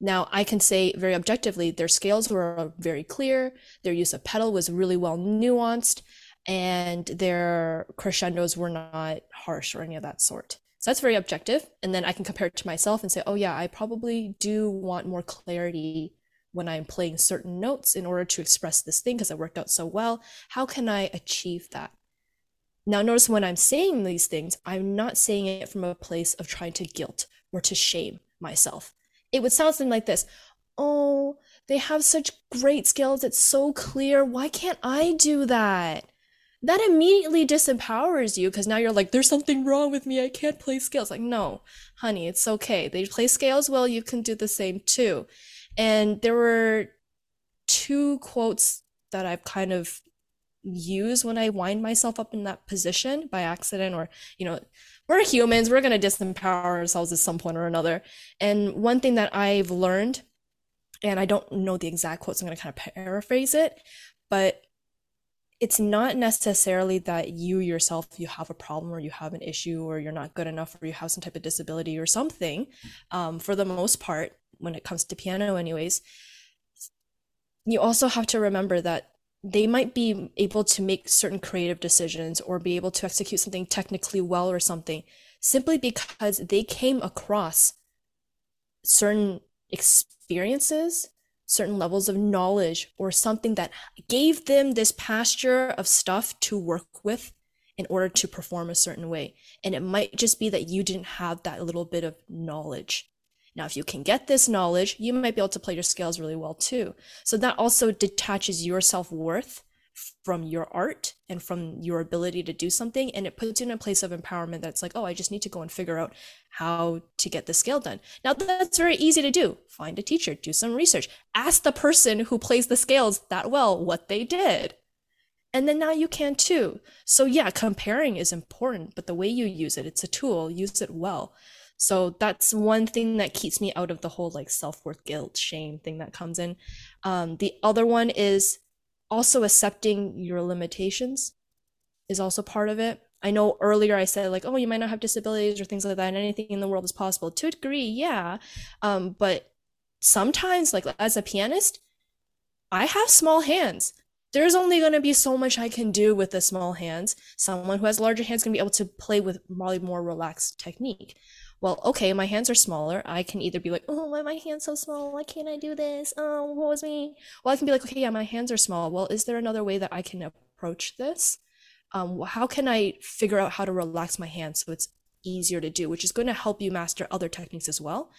Speaker 2: Now, I can say very objectively, their scales were very clear, their use of pedal was really well nuanced, and their crescendos were not harsh or any of that sort. So that's very objective. And then I can compare it to myself and say, oh, yeah, I probably do want more clarity when I'm playing certain notes in order to express this thing because it worked out so well. How can I achieve that? Now, notice when I'm saying these things, I'm not saying it from a place of trying to guilt or to shame myself. It would sound something like this Oh, they have such great skills. It's so clear. Why can't I do that? That immediately disempowers you because now you're like, there's something wrong with me. I can't play scales. Like, no, honey, it's okay. They play scales well. You can do the same too. And there were two quotes that I've kind of use when I wind myself up in that position by accident or, you know, we're humans, we're going to disempower ourselves at some point or another. And one thing that I've learned, and I don't know the exact quotes, I'm going to kind of paraphrase it, but it's not necessarily that you yourself you have a problem or you have an issue or you're not good enough or you have some type of disability or something um, for the most part when it comes to piano anyways you also have to remember that they might be able to make certain creative decisions or be able to execute something technically well or something simply because they came across certain experiences, certain levels of knowledge, or something that gave them this pasture of stuff to work with in order to perform a certain way. And it might just be that you didn't have that little bit of knowledge. Now, if you can get this knowledge, you might be able to play your scales really well too. So that also detaches your self worth from your art and from your ability to do something. And it puts you in a place of empowerment that's like, oh, I just need to go and figure out how to get the scale done. Now, that's very easy to do. Find a teacher, do some research, ask the person who plays the scales that well what they did. And then now you can too. So, yeah, comparing is important, but the way you use it, it's a tool, use it well. So that's one thing that keeps me out of the whole like self worth, guilt, shame thing that comes in. Um, the other one is also accepting your limitations is also part of it. I know earlier I said like, oh, you might not have disabilities or things like that, and anything in the world is possible. To a degree, yeah. Um, but sometimes, like as a pianist, I have small hands. There's only going to be so much I can do with the small hands. Someone who has larger hands can be able to play with probably more relaxed technique well, okay, my hands are smaller. I can either be like, oh, why my hands so small? Why can't I do this? Oh, what was me? Well, I can be like, okay, yeah, my hands are small. Well, is there another way that I can approach this? Um, how can I figure out how to relax my hands so it's easier to do, which is going to help you master other techniques as well.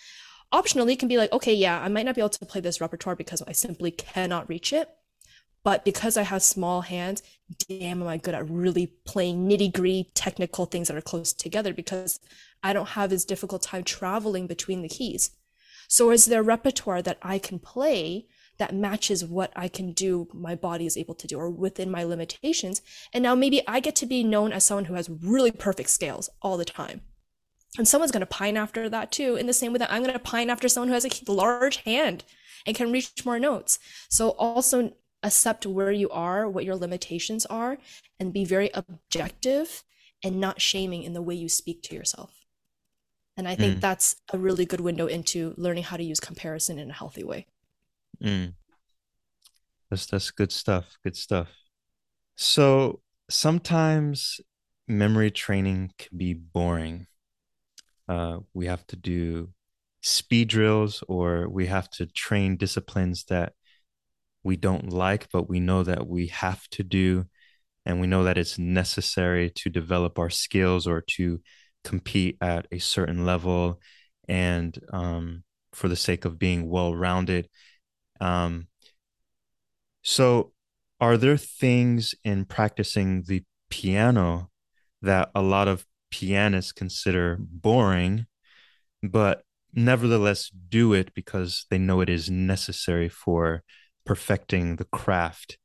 Speaker 2: Optionally, can be like, okay, yeah, I might not be able to play this repertoire because I simply cannot reach it. But because I have small hands, damn, am I good at really playing nitty gritty technical things that are close together because I don't have as difficult time traveling between the keys. So is there repertoire that I can play that matches what I can do, my body is able to do, or within my limitations? And now maybe I get to be known as someone who has really perfect scales all the time. And someone's going to pine after that too, in the same way that I'm going to pine after someone who has a large hand and can reach more notes. So also accept where you are, what your limitations are, and be very objective and not shaming in the way you speak to yourself. And I think mm. that's a really good window into learning how to use comparison in a healthy way.
Speaker 1: Mm. That's that's good stuff. Good stuff. So sometimes memory training can be boring. Uh, we have to do speed drills or we have to train disciplines that we don't like, but we know that we have to do. And we know that it's necessary to develop our skills or to compete at a certain level and um, for the sake of being well rounded. Um, so, are there things in practicing the piano that a lot of pianists consider boring, but nevertheless do it because they know it is necessary for perfecting the craft.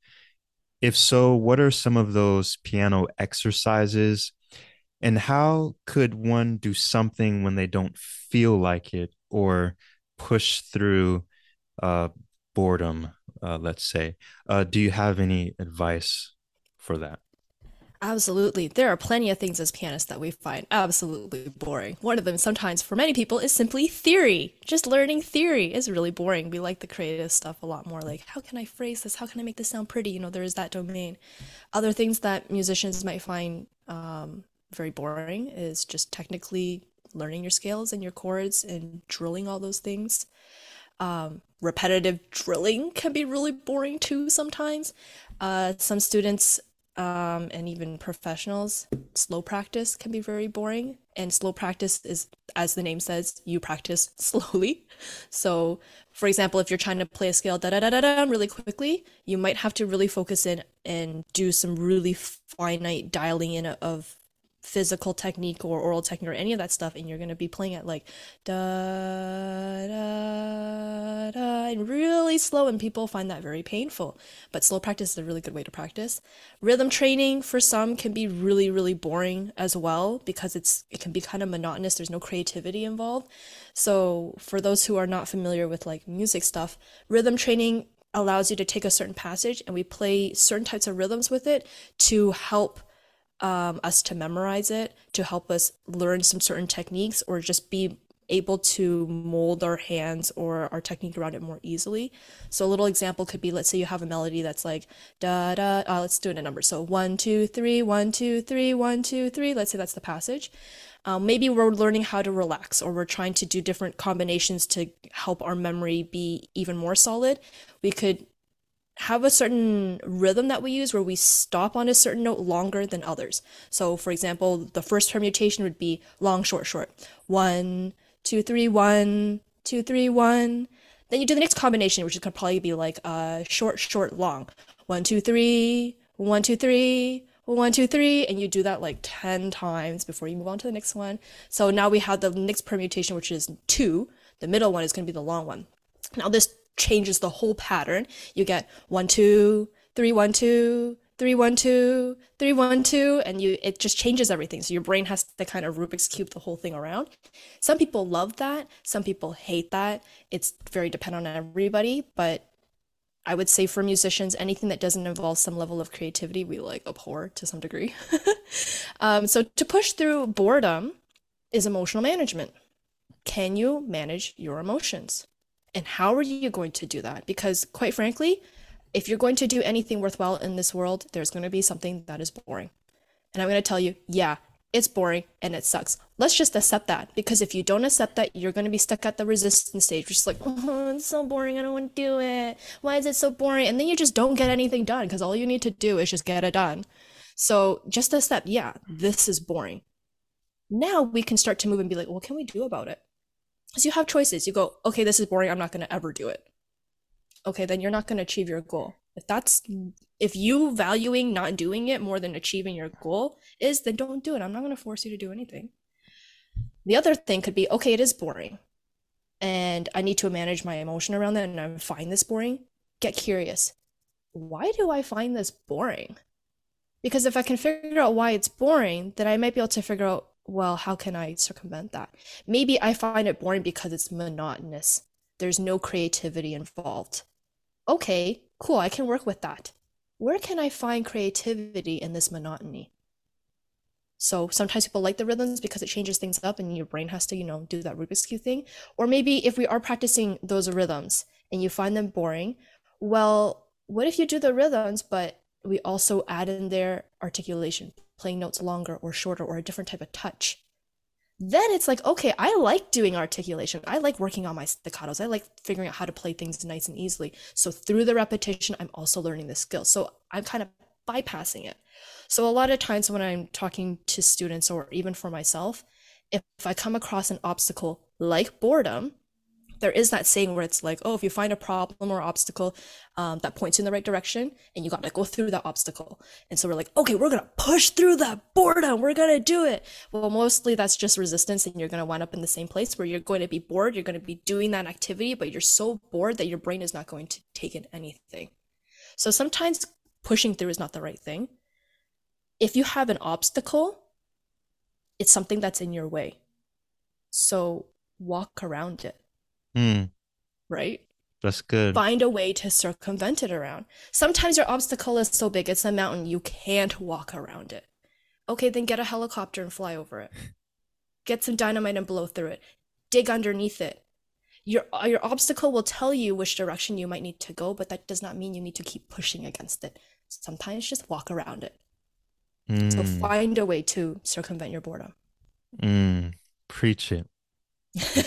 Speaker 1: If so, what are some of those piano exercises? And how could one do something when they don't feel like it or push through uh, boredom, uh, let's say? Uh, do you have any advice for that?
Speaker 2: Absolutely. There are plenty of things as pianists that we find absolutely boring. One of them, sometimes for many people, is simply theory. Just learning theory is really boring. We like the creative stuff a lot more. Like, how can I phrase this? How can I make this sound pretty? You know, there is that domain. Other things that musicians might find um, very boring is just technically learning your scales and your chords and drilling all those things. Um, repetitive drilling can be really boring too sometimes. Uh, some students um, and even professionals, slow practice can be very boring. And slow practice is, as the name says, you practice slowly. So, for example, if you're trying to play a scale da da da da da really quickly, you might have to really focus in and do some really finite dialing in of physical technique or aural technique or any of that stuff and you're going to be playing it like da da da and really slow and people find that very painful. But slow practice is a really good way to practice. Rhythm training for some can be really really boring as well because it's it can be kind of monotonous there's no creativity involved. So for those who are not familiar with like music stuff rhythm training allows you to take a certain passage and we play certain types of rhythms with it to help um, us to memorize it, to help us learn some certain techniques, or just be able to mold our hands or our technique around it more easily. So a little example could be, let's say you have a melody that's like da da. Uh, let's do it in a number. So one two three, one two three, one two three. Let's say that's the passage. Um, maybe we're learning how to relax, or we're trying to do different combinations to help our memory be even more solid. We could have a certain rhythm that we use where we stop on a certain note longer than others. So, for example, the first permutation would be long, short, short. One, two, three, one, two, three, one. Then you do the next combination, which is could probably be like uh, short, short, long. One, two, three, one, two, three, one, two, three, and you do that like 10 times before you move on to the next one. So now we have the next permutation, which is two. The middle one is going to be the long one. Now this changes the whole pattern. You get one, two, three, one, two, three, one, two, three, one, two, and you it just changes everything. So your brain has to kind of Rubik's cube the whole thing around. Some people love that. Some people hate that. It's very dependent on everybody, but I would say for musicians, anything that doesn't involve some level of creativity, we like abhor to some degree. um, so to push through boredom is emotional management. Can you manage your emotions? And how are you going to do that? Because, quite frankly, if you're going to do anything worthwhile in this world, there's going to be something that is boring. And I'm going to tell you, yeah, it's boring and it sucks. Let's just accept that. Because if you don't accept that, you're going to be stuck at the resistance stage, which is like, oh, it's so boring. I don't want to do it. Why is it so boring? And then you just don't get anything done because all you need to do is just get it done. So just accept, yeah, this is boring. Now we can start to move and be like, what can we do about it? Because you have choices. You go, okay, this is boring. I'm not going to ever do it. Okay, then you're not going to achieve your goal. If that's, if you valuing not doing it more than achieving your goal is, then don't do it. I'm not going to force you to do anything. The other thing could be, okay, it is boring. And I need to manage my emotion around that and I find this boring. Get curious. Why do I find this boring? Because if I can figure out why it's boring, then I might be able to figure out well, how can I circumvent that? Maybe I find it boring because it's monotonous. There's no creativity involved. Okay, cool, I can work with that. Where can I find creativity in this monotony? So sometimes people like the rhythms because it changes things up and your brain has to, you know, do that Rubik's Cube thing. Or maybe if we are practicing those rhythms and you find them boring, well, what if you do the rhythms, but we also add in their articulation, playing notes longer or shorter or a different type of touch. Then it's like, okay, I like doing articulation. I like working on my staccatos. I like figuring out how to play things nice and easily. So through the repetition, I'm also learning the skill. So I'm kind of bypassing it. So a lot of times when I'm talking to students or even for myself, if I come across an obstacle like boredom, there is that saying where it's like, oh, if you find a problem or obstacle um, that points you in the right direction, and you got to go through that obstacle. And so we're like, okay, we're gonna push through that boredom. We're gonna do it. Well, mostly that's just resistance, and you're gonna wind up in the same place where you're going to be bored. You're gonna be doing that activity, but you're so bored that your brain is not going to take in anything. So sometimes pushing through is not the right thing. If you have an obstacle, it's something that's in your way. So walk around it.
Speaker 1: Mm,
Speaker 2: right?
Speaker 1: that's good.
Speaker 2: Find a way to circumvent it around. Sometimes your obstacle is so big, it's a mountain, you can't walk around it. Okay, then get a helicopter and fly over it. Get some dynamite and blow through it. Dig underneath it. Your, your obstacle will tell you which direction you might need to go, but that does not mean you need to keep pushing against it. Sometimes just walk around it. Mm. So find a way to circumvent your boredom.
Speaker 1: Mm. Preach it.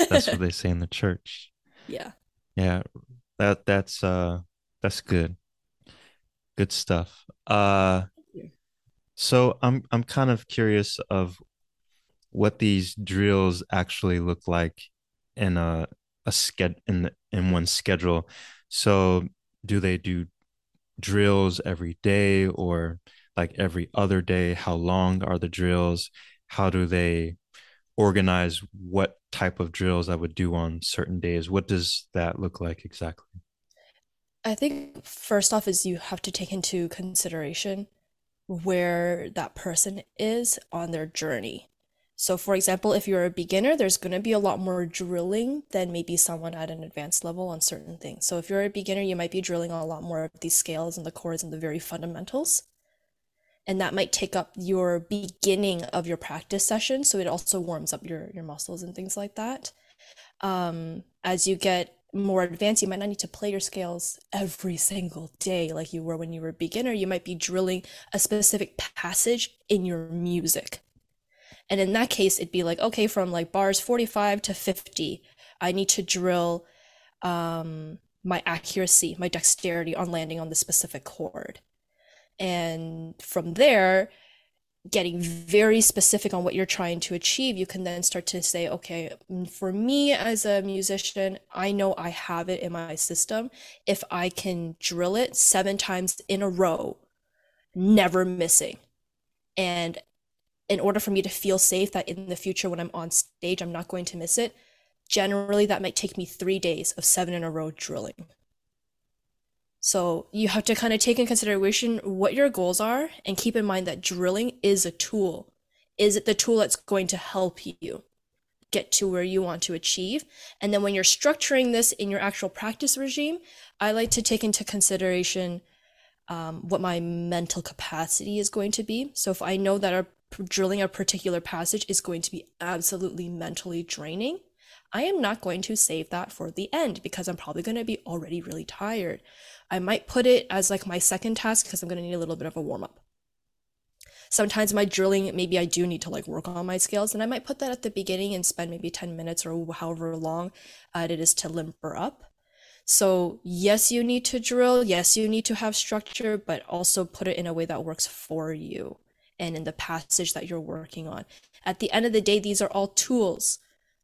Speaker 1: That's what they say in the church.
Speaker 2: Yeah.
Speaker 1: Yeah. That that's uh that's good. Good stuff. Uh so I'm I'm kind of curious of what these drills actually look like in a a sched in the, in one schedule. So do they do drills every day or like every other day? How long are the drills? How do they organize what type of drills I would do on certain days. What does that look like exactly?
Speaker 2: I think first off is you have to take into consideration where that person is on their journey. So for example, if you're a beginner, there's going to be a lot more drilling than maybe someone at an advanced level on certain things. So if you're a beginner, you might be drilling on a lot more of these scales and the chords and the very fundamentals and that might take up your beginning of your practice session so it also warms up your your muscles and things like that. Um, as you get more advanced you might not need to play your scales every single day like you were when you were a beginner. You might be drilling a specific passage in your music. And in that case it'd be like okay from like bars 45 to 50 i need to drill um, my accuracy my dexterity on landing on the specific chord and from there, getting very specific on what you're trying to achieve, you can then start to say, okay, mm, for me as a musician, I know I have it in my system. If I can drill it seven times in a row, never missing. And in order for me to feel safe that in the future when I'm on stage, I'm not going to miss it, generally that might take me three days of seven in a row drilling. So you have to kind of take in consideration what your goals are and keep in mind that drilling is a tool. Is it the tool that's going to help you get to where you want to achieve? And then when you're structuring this in your actual practice regime, I like to take into consideration um, what my mental capacity is going to be. So if I know that our drilling a particular passage is going to be absolutely mentally draining, I am not going to save that for the end because I'm probably going to be already really tired. I might put it as like my second task because I'm going to need a little bit of a warm up. Sometimes my drilling, maybe I do need to like work on my scales, and I might put that at the beginning and spend maybe 10 minutes or however long uh, it is to limber up. So, yes, you need to drill. Yes, you need to have structure, but also put it in a way that works for you and in the passage that you're working on. At the end of the day, these are all tools.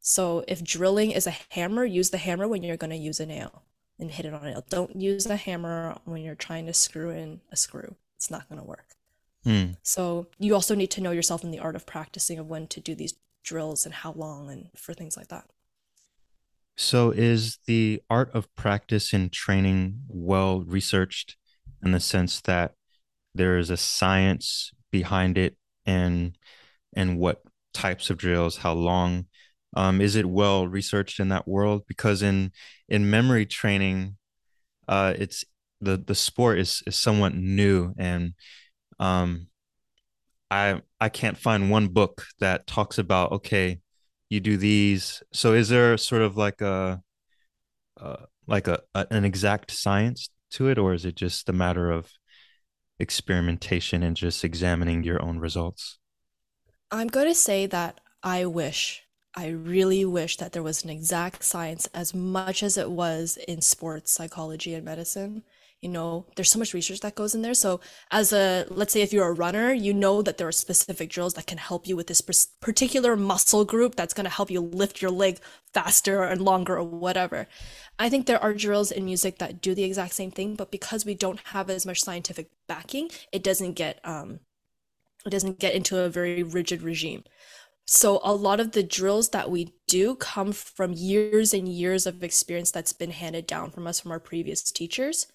Speaker 2: So, if drilling is a hammer, use the hammer when you're going to use a nail and hit it on a nail. Don't use a hammer when you're trying to screw in a screw. It's not going to work.
Speaker 1: Hmm.
Speaker 2: So you also need to know yourself in the art of practicing of when to do these drills and how long and for things like that.
Speaker 1: So is the art of practice and training well researched in the sense that there is a science behind it and and what types of drills, how long um, is it well researched in that world? Because in in memory training, uh, it's the the sport is is somewhat new, and um, I I can't find one book that talks about okay, you do these. So is there sort of like a uh, like a, a an exact science to it, or is it just a matter of experimentation and just examining your own results?
Speaker 2: I'm going to say that I wish I really wish that there was an exact science as much as it was in sports psychology and medicine. You know, there's so much research that goes in there. So, as a, let's say if you're a runner, you know that there are specific drills that can help you with this particular muscle group that's going to help you lift your leg faster and longer or whatever. I think there are drills in music that do the exact same thing, but because we don't have as much scientific backing, it doesn't get, um, it doesn't get into a very rigid regime. So a lot of the drills that we do come from years and years of experience that's been handed down from us from our previous teachers.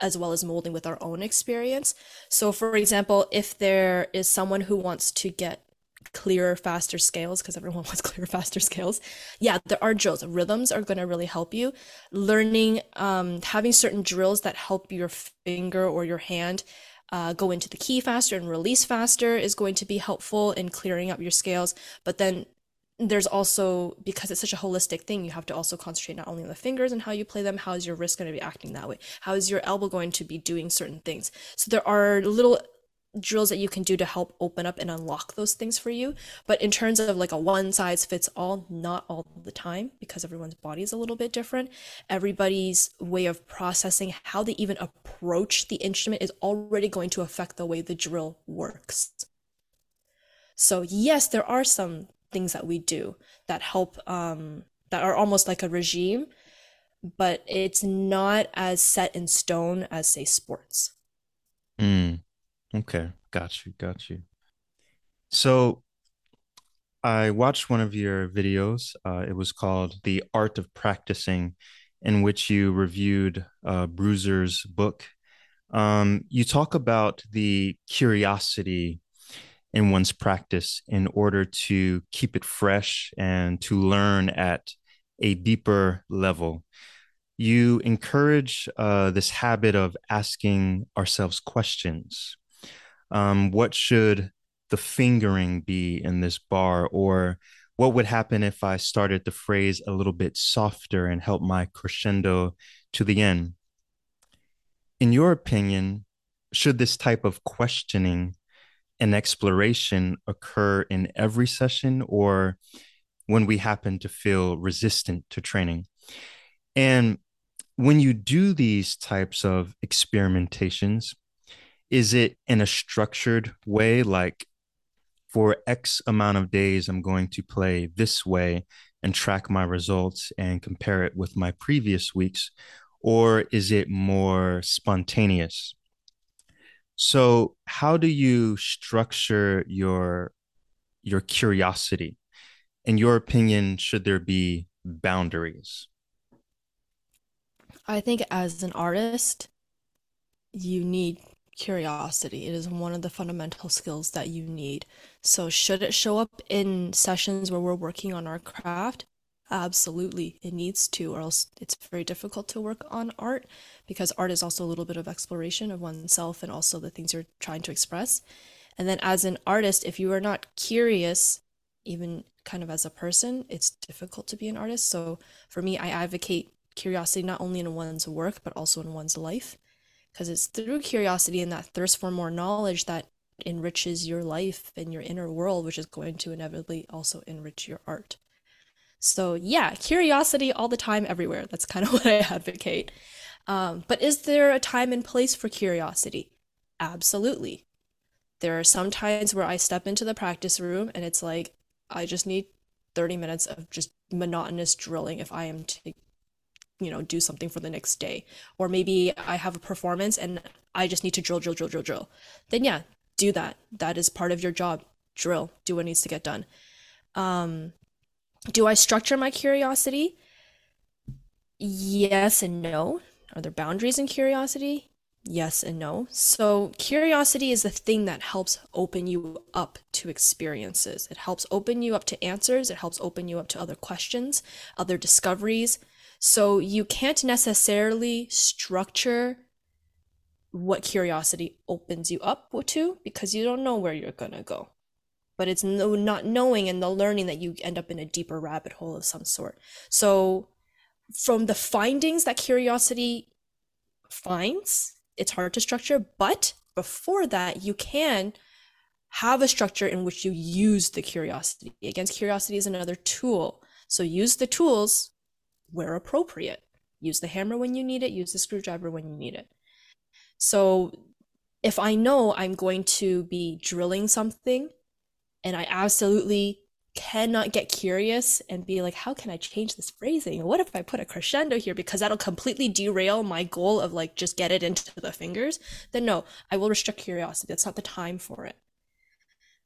Speaker 2: as well as molding with our own experience. So, for example, if there is someone who wants to get clearer, faster scales, because everyone wants clearer, faster scales, yeah, there are drills. Rhythms are going to really help you. Learning, um, having certain drills that help your finger or your hand uh, go into the key faster and release faster is going to be helpful in clearing up your scales. But then there's also because it's such a holistic thing you have to also concentrate not only on the fingers and how you play them how is your wrist going to be acting that way how is your elbow going to be doing certain things so there are little drills that you can do to help open up and unlock those things for you. But in terms of like a one size fits all not all the time because everyone's body is a little bit different. Everybody's way of processing how they even approach the instrument is already going to affect the way the drill works. So yes there are some things that we do that help um, that are almost like a regime but it's not as set in stone as say sports.
Speaker 1: Mm, okay got you got you so i watched one of your videos uh, it was called the art of practicing in which you reviewed uh, Bruser's book um, you talk about the curiosity in one's practice in order to keep it fresh and to learn at a deeper level. You encourage uh, this habit of asking ourselves questions. Um, what should the fingering be in this bar? Or what would happen if I started the phrase a little bit softer and help my crescendo to the end? In your opinion, should this type of questioning and exploration occur in every session or when we happen to feel resistant to training. And when you do these types of experimentations, is it in a structured way, like for X amount of days, I'm going to play this way and track my results and compare it with my previous weeks? Or is it more spontaneous? So, how do you structure your your curiosity? In your opinion, should there be boundaries?
Speaker 2: I think as an artist, you need curiosity. It is one of the fundamental skills that you need. So, should it show up in sessions where we're working on our craft? Absolutely, it needs to, or else it's very difficult to work on art because art is also a little bit of exploration of oneself and also the things you're trying to express. And then, as an artist, if you are not curious, even kind of as a person, it's difficult to be an artist. So, for me, I advocate curiosity not only in one's work, but also in one's life because it's through curiosity and that thirst for more knowledge that enriches your life and your inner world, which is going to inevitably also enrich your art. So, yeah, curiosity all the time, everywhere. That's kind of what I advocate. Um, but is there a time and place for curiosity? Absolutely. There are some times where I step into the practice room and it's like, I just need 30 minutes of just monotonous drilling if I am to, you know, do something for the next day. Or maybe I have a performance and I just need to drill, drill, drill, drill, drill. Then, yeah, do that. That is part of your job. Drill, do what needs to get done. Um, do I structure my curiosity? Yes and no. Are there boundaries in curiosity? Yes and no. So, curiosity is the thing that helps open you up to experiences. It helps open you up to answers. It helps open you up to other questions, other discoveries. So, you can't necessarily structure what curiosity opens you up to because you don't know where you're going to go. But it's no not knowing and the learning that you end up in a deeper rabbit hole of some sort. So from the findings that curiosity finds it's hard to structure but before that you can have a structure in which you use the curiosity. Against curiosity is another tool. So use the tools where appropriate use the hammer when you need it use the screwdriver when you need it so if i know i'm going to be drilling something and I absolutely cannot get curious and be like, how can I change this phrasing? What if I put a crescendo here? Because that'll completely derail my goal of like just get it into the fingers. Then no, I will restrict curiosity. That's not the time for it.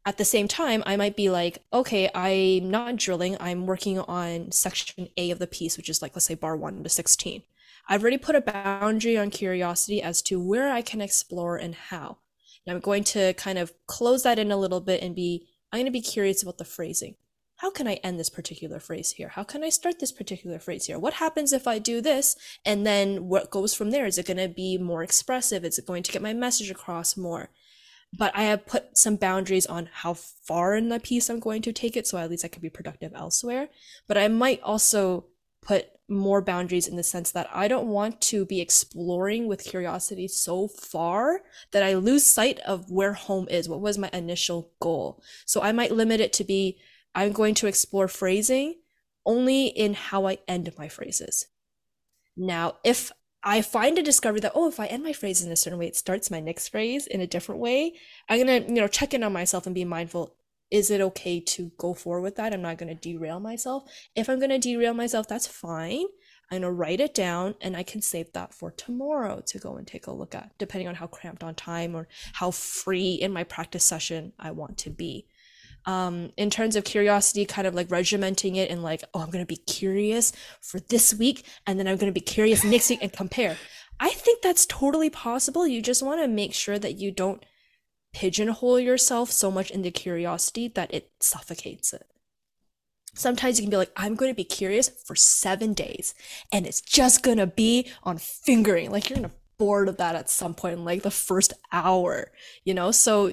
Speaker 2: At the same time, I might be like, okay, I'm not drilling. I'm working on section A of the piece, which is like, let's say bar one to 16. I've already put a boundary on curiosity as to where I can explore and how. And I'm going to kind of close that in a little bit and be, I'm going to be curious about the phrasing. How can I end this particular phrase here? How can I start this particular phrase here? What happens if I do this? And then what goes from there? Is it going to be more expressive? Is it going to get my message across more? But I have put some boundaries on how far in the piece I'm going to take it, so at least I can be productive elsewhere. But I might also put more boundaries in the sense that I don't want to be exploring with curiosity so far that I lose sight of where home is. What was my initial goal? So I might limit it to be I'm going to explore phrasing only in how I end my phrases. Now, if I find a discovery that, oh, if I end my phrase in a certain way, it starts my next phrase in a different way, I'm gonna, you know, check in on myself and be mindful is it okay to go forward with that? I'm not going to derail myself. If I'm going to derail myself, that's fine. I'm going to write it down and I can save that for tomorrow to go and take a look at, depending on how cramped on time or how free in my practice session I want to be. Um, in terms of curiosity, kind of like regimenting it and like, oh, I'm going to be curious for this week and then I'm going to be curious next week and compare. I think that's totally possible. You just want to make sure that you don't pigeonhole yourself so much into curiosity that it suffocates it. Sometimes you can be like, I'm going to be curious for seven days and it's just going to be on fingering. Like you're going to bored of that at some point in like the first hour, you know? So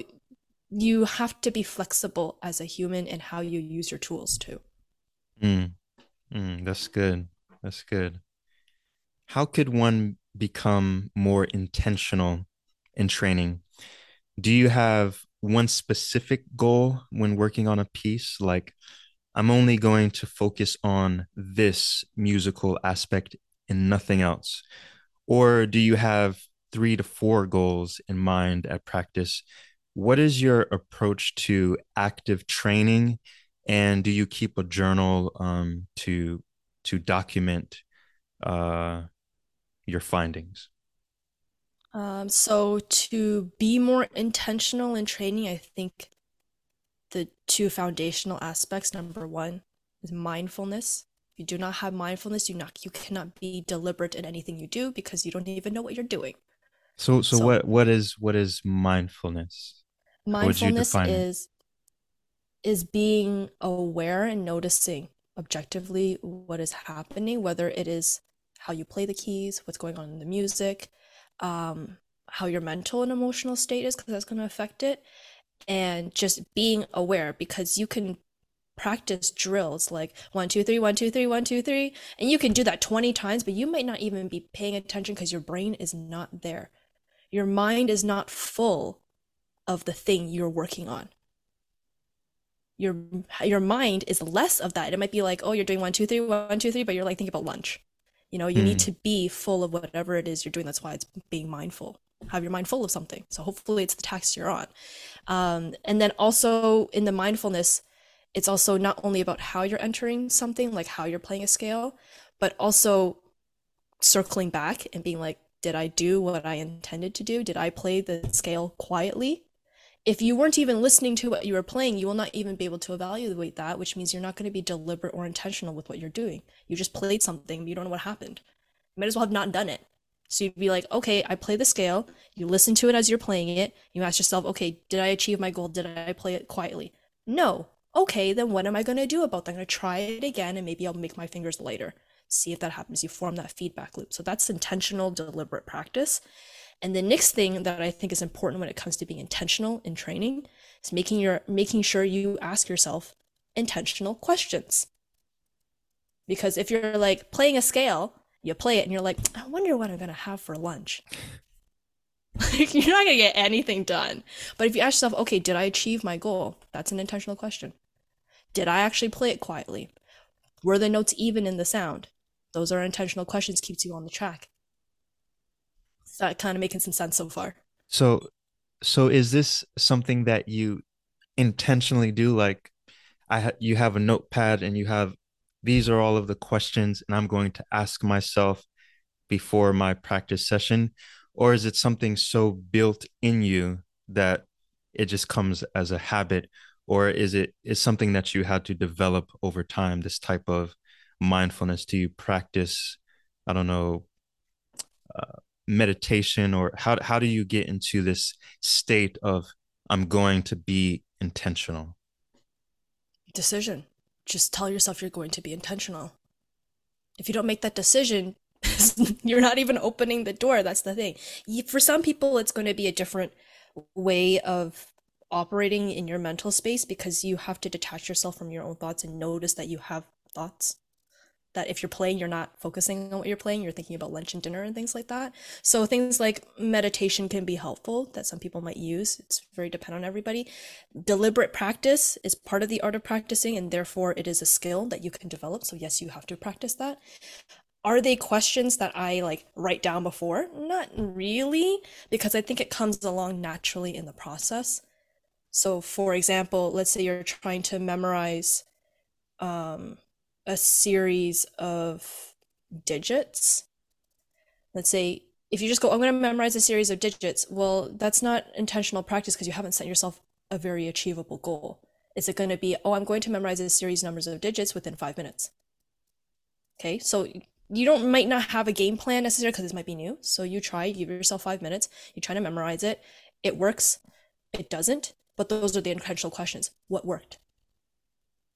Speaker 2: you have to be flexible as a human in how you use your tools too.
Speaker 1: Mm. Mm, that's good. That's good. How could one become more intentional in training do you have one specific goal when working on a piece like i'm only going to focus on this musical aspect and nothing else or do you have 3 to 4 goals in mind at practice what is your approach to active training and do you keep a journal um, to to document uh, your findings
Speaker 2: um, so to be more intentional in training, I think the two foundational aspects. Number one is mindfulness. If you do not have mindfulness, you not you cannot be deliberate in anything you do because you don't even know what you're doing.
Speaker 1: So so, so what what is what is mindfulness?
Speaker 2: Mindfulness is is being aware and noticing objectively what is happening, whether it is how you play the keys, what's going on in the music, um, how your mental and emotional state is because that's going to affect it and just being aware because you can practice drills like one two three one two three one two three and you can do that 20 times but you might not even be paying attention because your brain is not there. Your mind is not full of the thing you're working on your your mind is less of that it might be like oh you're doing one two three one two three but you're like thinking about lunch you know, you mm. need hmm. to be full of whatever it is you're doing. That's why it's being mindful. Have your mind full of something. So hopefully it's the task you're on. Um, and then also in the mindfulness, it's also not only about how you're entering something, like how you're playing a scale, but also circling back and being like, did I do what I intended to do? Did I play the scale quietly? If you weren't even listening to what you were playing, you will not even be able to evaluate that, which means you're not going to be deliberate or intentional with what you're doing. You just played something, you don't know what happened. You might as well have not done it. So you'd be like, okay, I play the scale. You listen to it as you're playing it. You ask yourself, okay, did I achieve my goal? Did I play it quietly? No. Okay, then what am I going to do about that? I'm going to try it again and maybe I'll make my fingers lighter. See if that happens. You form that feedback loop. So that's intentional, deliberate practice. And the next thing that I think is important when it comes to being intentional in training is making your making sure you ask yourself intentional questions. Because if you're like playing a scale, you play it and you're like, I wonder what I'm gonna have for lunch. like you're not gonna get anything done. But if you ask yourself, okay, did I achieve my goal? That's an intentional question. Did I actually play it quietly? Were the notes even in the sound? Those are intentional questions, keeps you on the track that kind of making some sense so far.
Speaker 1: So, so is this something that you intentionally do? Like, I ha- you have a notepad and you have these are all of the questions, and I'm going to ask myself before my practice session, or is it something so built in you that it just comes as a habit, or is it is something that you had to develop over time? This type of mindfulness. Do you practice? I don't know uh, meditation or how how do you get into this state of I'm going to be intentional?
Speaker 2: Decision. Just tell yourself you're going to be intentional. If you don't make that decision, you're not even opening the door. That's the thing. For some people, it's going to be a different way of operating in your mental space because you have to detach yourself from your own thoughts and notice that you have thoughts that if you're playing you're not focusing on what you're playing you're thinking about lunch and dinner and things like that. So things like meditation can be helpful that some people might use. It's very dependent on everybody. Deliberate practice is part of the art of practicing and therefore it is a skill that you can develop. So yes you have to practice that. Are they questions that I like write down before? Not really, because I think it comes along naturally in the process. So, for example, let's say you're trying to memorize um, a series of digits. Let's say if you just go, I'm going to memorize a series of digits, well, that's not intentional practice because you haven't set yourself a very achievable goal. Is it going to be, oh, I'm going to memorize a series numbers of digits within five minutes? Okay, so you don't might not have a game plan necessarily because this might be new. So you try, give yourself five minutes, you try to memorize it. It works, it doesn't, but those are the intentional questions. What worked?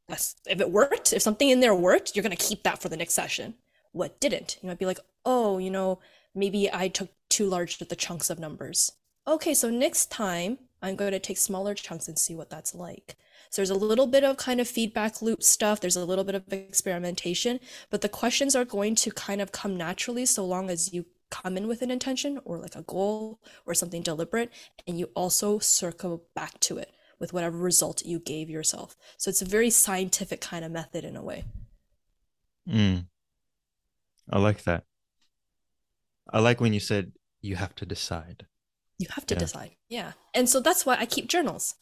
Speaker 2: If it worked, if something in there worked, you're going to keep that for the next session. What didn't? You might be like, oh, you know, maybe I took too large of the chunks of numbers. Okay, so next time I'm going to take smaller chunks and see what that's like. So there's a little bit of kind of feedback loop stuff, there's a little bit of experimentation, but the questions are going to kind of come naturally so long as you come in with an intention or like a goal or something deliberate and you also circle back to it with whatever result you gave yourself. So it's a very scientific kind of method in a way.
Speaker 1: Mm. I like that. I like when you said you have to decide.
Speaker 2: You have to yeah. decide. Yeah. And so that's why I keep journals.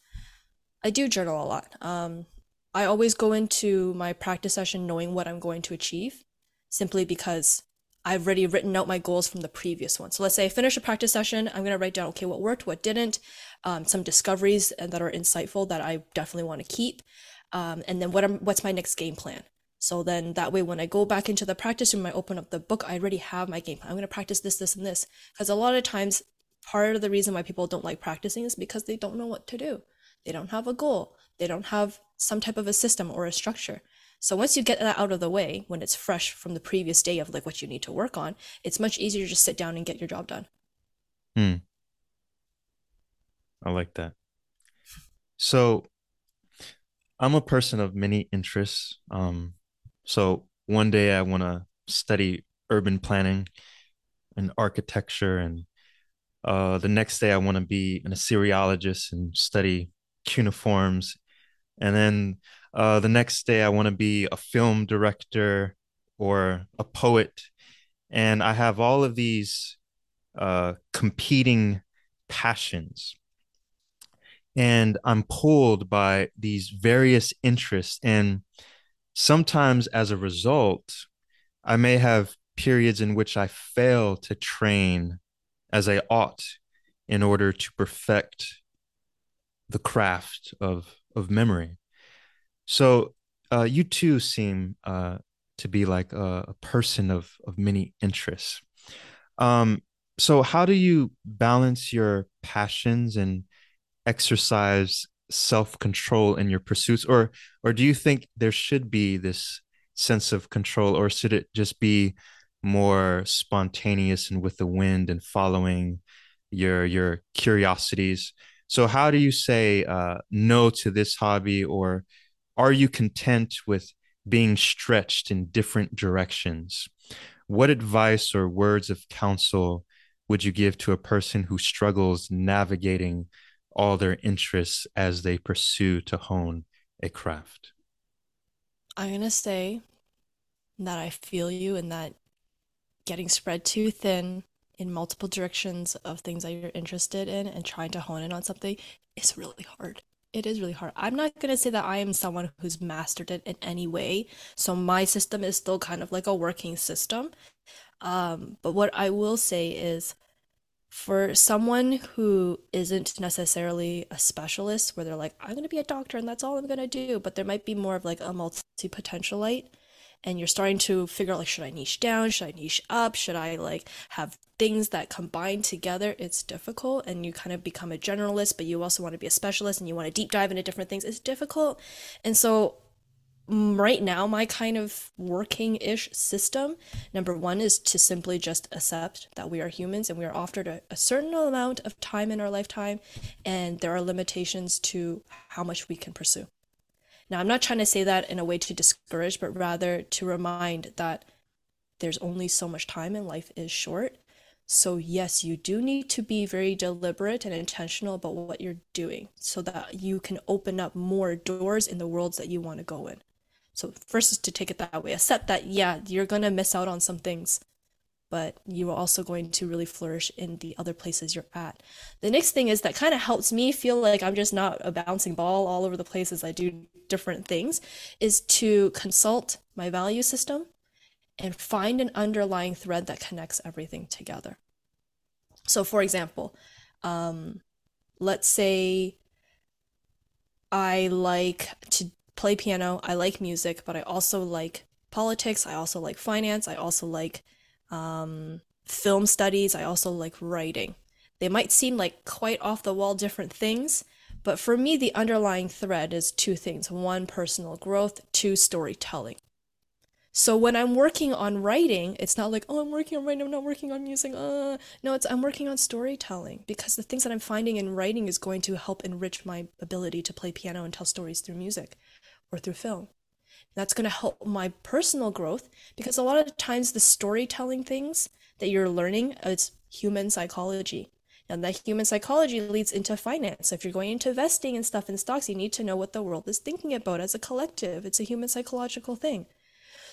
Speaker 2: I do journal a lot. Um, I always go into my practice session knowing what I'm going to achieve simply because I've already written out my goals from the previous one. So let's say I finish a practice session, I'm going to write down, okay, what worked, what didn't, um, some discoveries that are insightful that I definitely want to keep. Um, and then what am, what's my next game plan? So then that way, when I go back into the practice room, I open up the book, I already have my game plan. I'm going to practice this, this, and this. Because a lot of times, part of the reason why people don't like practicing is because they don't know what to do. They don't have a goal. They don't have some type of a system or a structure. So once you get that out of the way, when it's fresh from the previous day of like what you need to work on, it's much easier to just sit down and get your job done.
Speaker 1: Hmm. I like that. So I'm a person of many interests. Um, so one day I want to study urban planning and architecture, and uh, the next day I want to be an Assyriologist and study cuneiforms, and then uh, the next day, I want to be a film director or a poet. And I have all of these uh, competing passions. And I'm pulled by these various interests. And sometimes, as a result, I may have periods in which I fail to train as I ought in order to perfect the craft of, of memory. So uh, you too seem uh, to be like a, a, person of of many interests. Um, so how do you balance your passions and exercise self control in your pursuits, or or do you think there should be this sense of control, or should it just be more spontaneous and with the wind and following your your curiosities? So how do you say uh, no to this hobby or are you content with being stretched in different directions? What advice or words of counsel would you give to a person who struggles navigating all their interests as they pursue to hone a craft?
Speaker 2: I'm going to say that I feel you and that getting spread too thin in multiple directions of things that you're interested in and trying to hone in on something is really hard it is really hard. I'm not going to say that I am someone who's mastered it in any way. So my system is still kind of like a working system. Um, but what I will say is for someone who isn't necessarily a specialist, where they're like, I'm going to be a doctor and that's all I'm going to do, but there might be more of like a multi potentialite and you're starting to figure out like should I niche down, should I niche up, should I like have things that combine together, it's difficult and you kind of become a generalist, but you also want to be a specialist and you want to deep dive into different things. It's difficult. And so mm, right now my kind of working ish system number one is to simply just accept that we are humans and we are offered a, a, certain amount of time in our lifetime and there are limitations to how much we can pursue now i'm not trying to say that in a way to discourage but rather to remind that there's only so much time and life is short. So yes you do need to be very deliberate and intentional about what you're doing so that you can open up more doors in the worlds that you want to go in. So first is to take it that way. Accept that yeah, you're gonna miss out on some things, but you are also going to really flourish in the other places you're at. The next thing is that kind of helps me feel like I'm just not a bouncing ball all over the places I do different things, is to consult my value system and find an underlying thread that connects everything together. So for example, um, let's say I like to play piano, I like music, but I also like politics, I also like finance, I also like um, film studies, I also like writing. They might seem like quite off the wall different things, but for me, the underlying thread is two things one, personal growth, two, storytelling. So when I'm working on writing, it's not like, oh, I'm working on writing, I'm not working on music. Uh. No, it's I'm working on storytelling because the things that I'm finding in writing is going to help enrich my ability to play piano and tell stories through music or through film. That's going to help my personal growth because a lot of times the storytelling things that you're learning uh, is human psychology. And that human psychology leads into finance. So if you're going into investing and stuff in stocks, you need to know what the world is thinking about as a collective. It's a human psychological thing.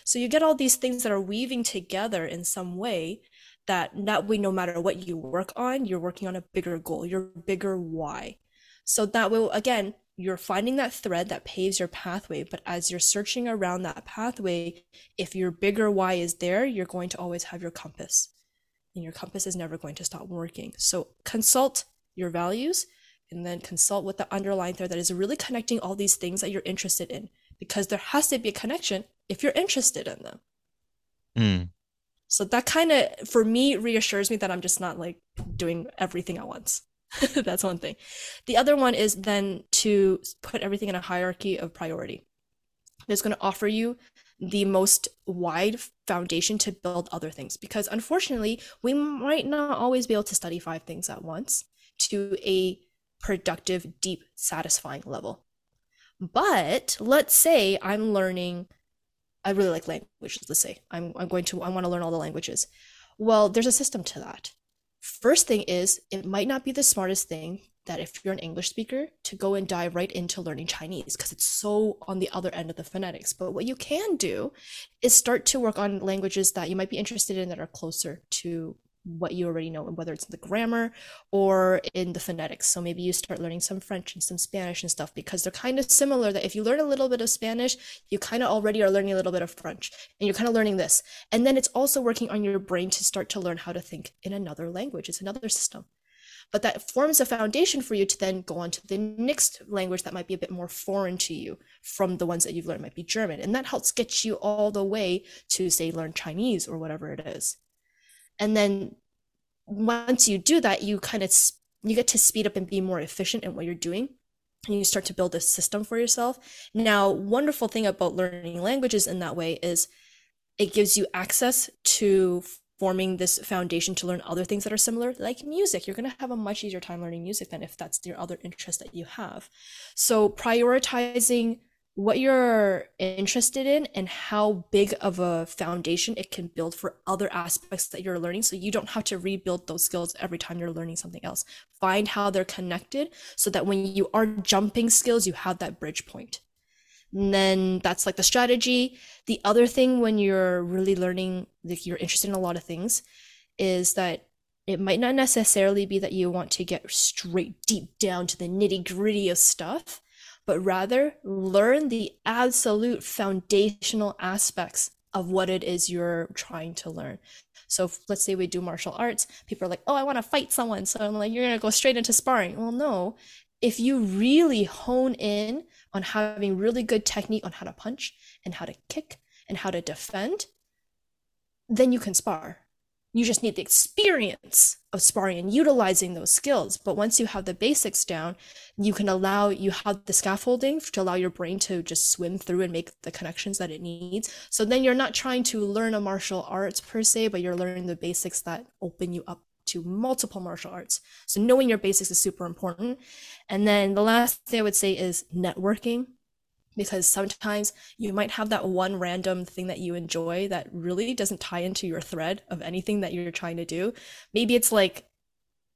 Speaker 2: So you get all these things that are weaving together in some way that that way no matter what you work on, you're working on a bigger goal, your bigger why. So that will again you're finding that thread that paves your pathway. But as you're searching around that pathway, if your bigger why is there, you're going to always have your compass. And your compass is never going to stop working. So consult your values and then consult with the underlying thread that is really connecting all these things that you're interested in. Because there has to be a connection if you're interested in them. Mm. So that kind of, for me, reassures me that I'm just not like doing everything at once. That's one thing. The other one is then to put everything in a hierarchy of priority. It's going to offer you the most wide foundation to build other things because unfortunately, we might not always be able to study five things at once to a productive, deep, satisfying level. But let's say I'm learning, I really like languages, let's say I'm, I'm going to, I want to learn all the languages. Well, there's a system to that. First thing is, it might not be the smartest thing that if you're an English speaker to go and dive right into learning Chinese because it's so on the other end of the phonetics. But what you can do is start to work on languages that you might be interested in that are closer to what you already know, whether it's the grammar or in the phonetics. So maybe you start learning some French and some Spanish and stuff because they're kind of similar. That if you learn a little bit of Spanish, you kind of already are learning a little bit of French and you're kind of learning this. And then it's also working on your brain to start to learn how to think in another language. It's another system. But that forms a foundation for you to then go on to the next language that might be a bit more foreign to you from the ones that you've learned, it might be German. And that helps get you all the way to, say, learn Chinese or whatever it is and then once you do that you kind of you get to speed up and be more efficient in what you're doing. And you start to build a system for yourself. Now wonderful thing about learning languages in that way is it gives you access to forming this foundation to learn other things that are similar like music. You're going to have a much easier time learning music than if that's your other interest that you have. So prioritizing what you're interested in and how big of a foundation it can build for other aspects that you're learning. So you don't have to rebuild those skills every time you're learning something else. Find how they're connected so that when you are jumping skills you have that bridge point. And then that's like the strategy. The other thing when you're really learning like you're interested in a lot of things is that it might not necessarily be that you want to get straight deep down to the nitty gritty of stuff but rather learn the absolute foundational aspects of what it is you're trying to learn. So let's say we do martial arts, people are like, "Oh, I want to fight someone." So I'm like, "You're going to go straight into sparring." Well, no. If you really hone in on having really good technique on how to punch and how to kick and how to defend, then you can spar. You just need the experience of sparring and utilizing those skills. But once you have the basics down, you can allow, you have the scaffolding to allow your brain to just swim through and make the connections that it needs. So then you're not trying to learn a martial arts per se, but you're learning the basics that open you up to multiple martial arts. So knowing your basics is super important. And then the last thing I would say is networking because sometimes you might have that one random thing that you enjoy that really doesn't tie into your thread of anything that you're trying to do. Maybe it's like,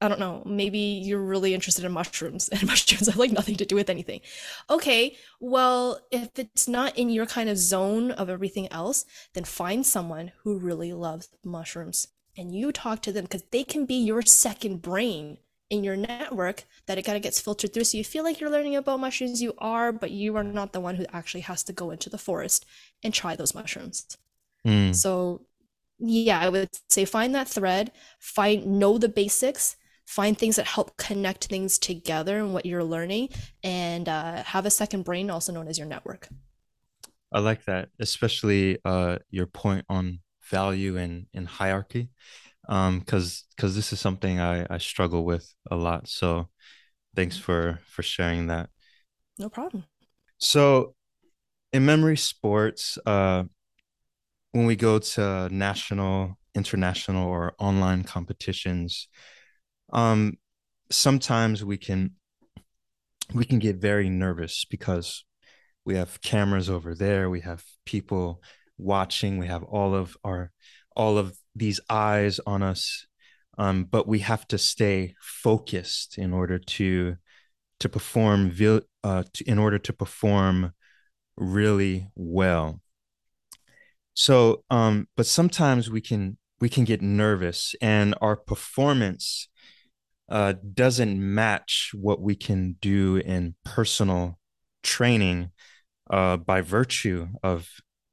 Speaker 2: I don't know, maybe you're really interested in mushrooms and mushrooms have like nothing to do with anything. Okay, well, if it's not in your kind of zone of everything else, then find someone who really loves mushrooms and you talk to them because they can be your second brain in your network that it kind of gets filtered through. So you feel like you're learning about mushrooms, you are, but you are not the one who actually has to go into the forest and try those mushrooms. Mm. So yeah, I would say find that thread, find know the basics, find things that help connect things together and what you're learning, and uh, have a second brain, also known as your network.
Speaker 1: I like that, especially uh, your point on value and, and hierarchy um because because this is something i i struggle with a lot. So thanks for for sharing that.
Speaker 2: No problem.
Speaker 1: So in memory sports uh when we go to national international or online competitions um sometimes we can we can get very nervous because we have cameras over there we have people watching we have all of our all of these eyes on us um, but we have to stay focused in order to to perform uh, to, in order to perform really well. So um, but sometimes we can we can get nervous and our performance uh, doesn't match what we can do in personal training uh, by virtue of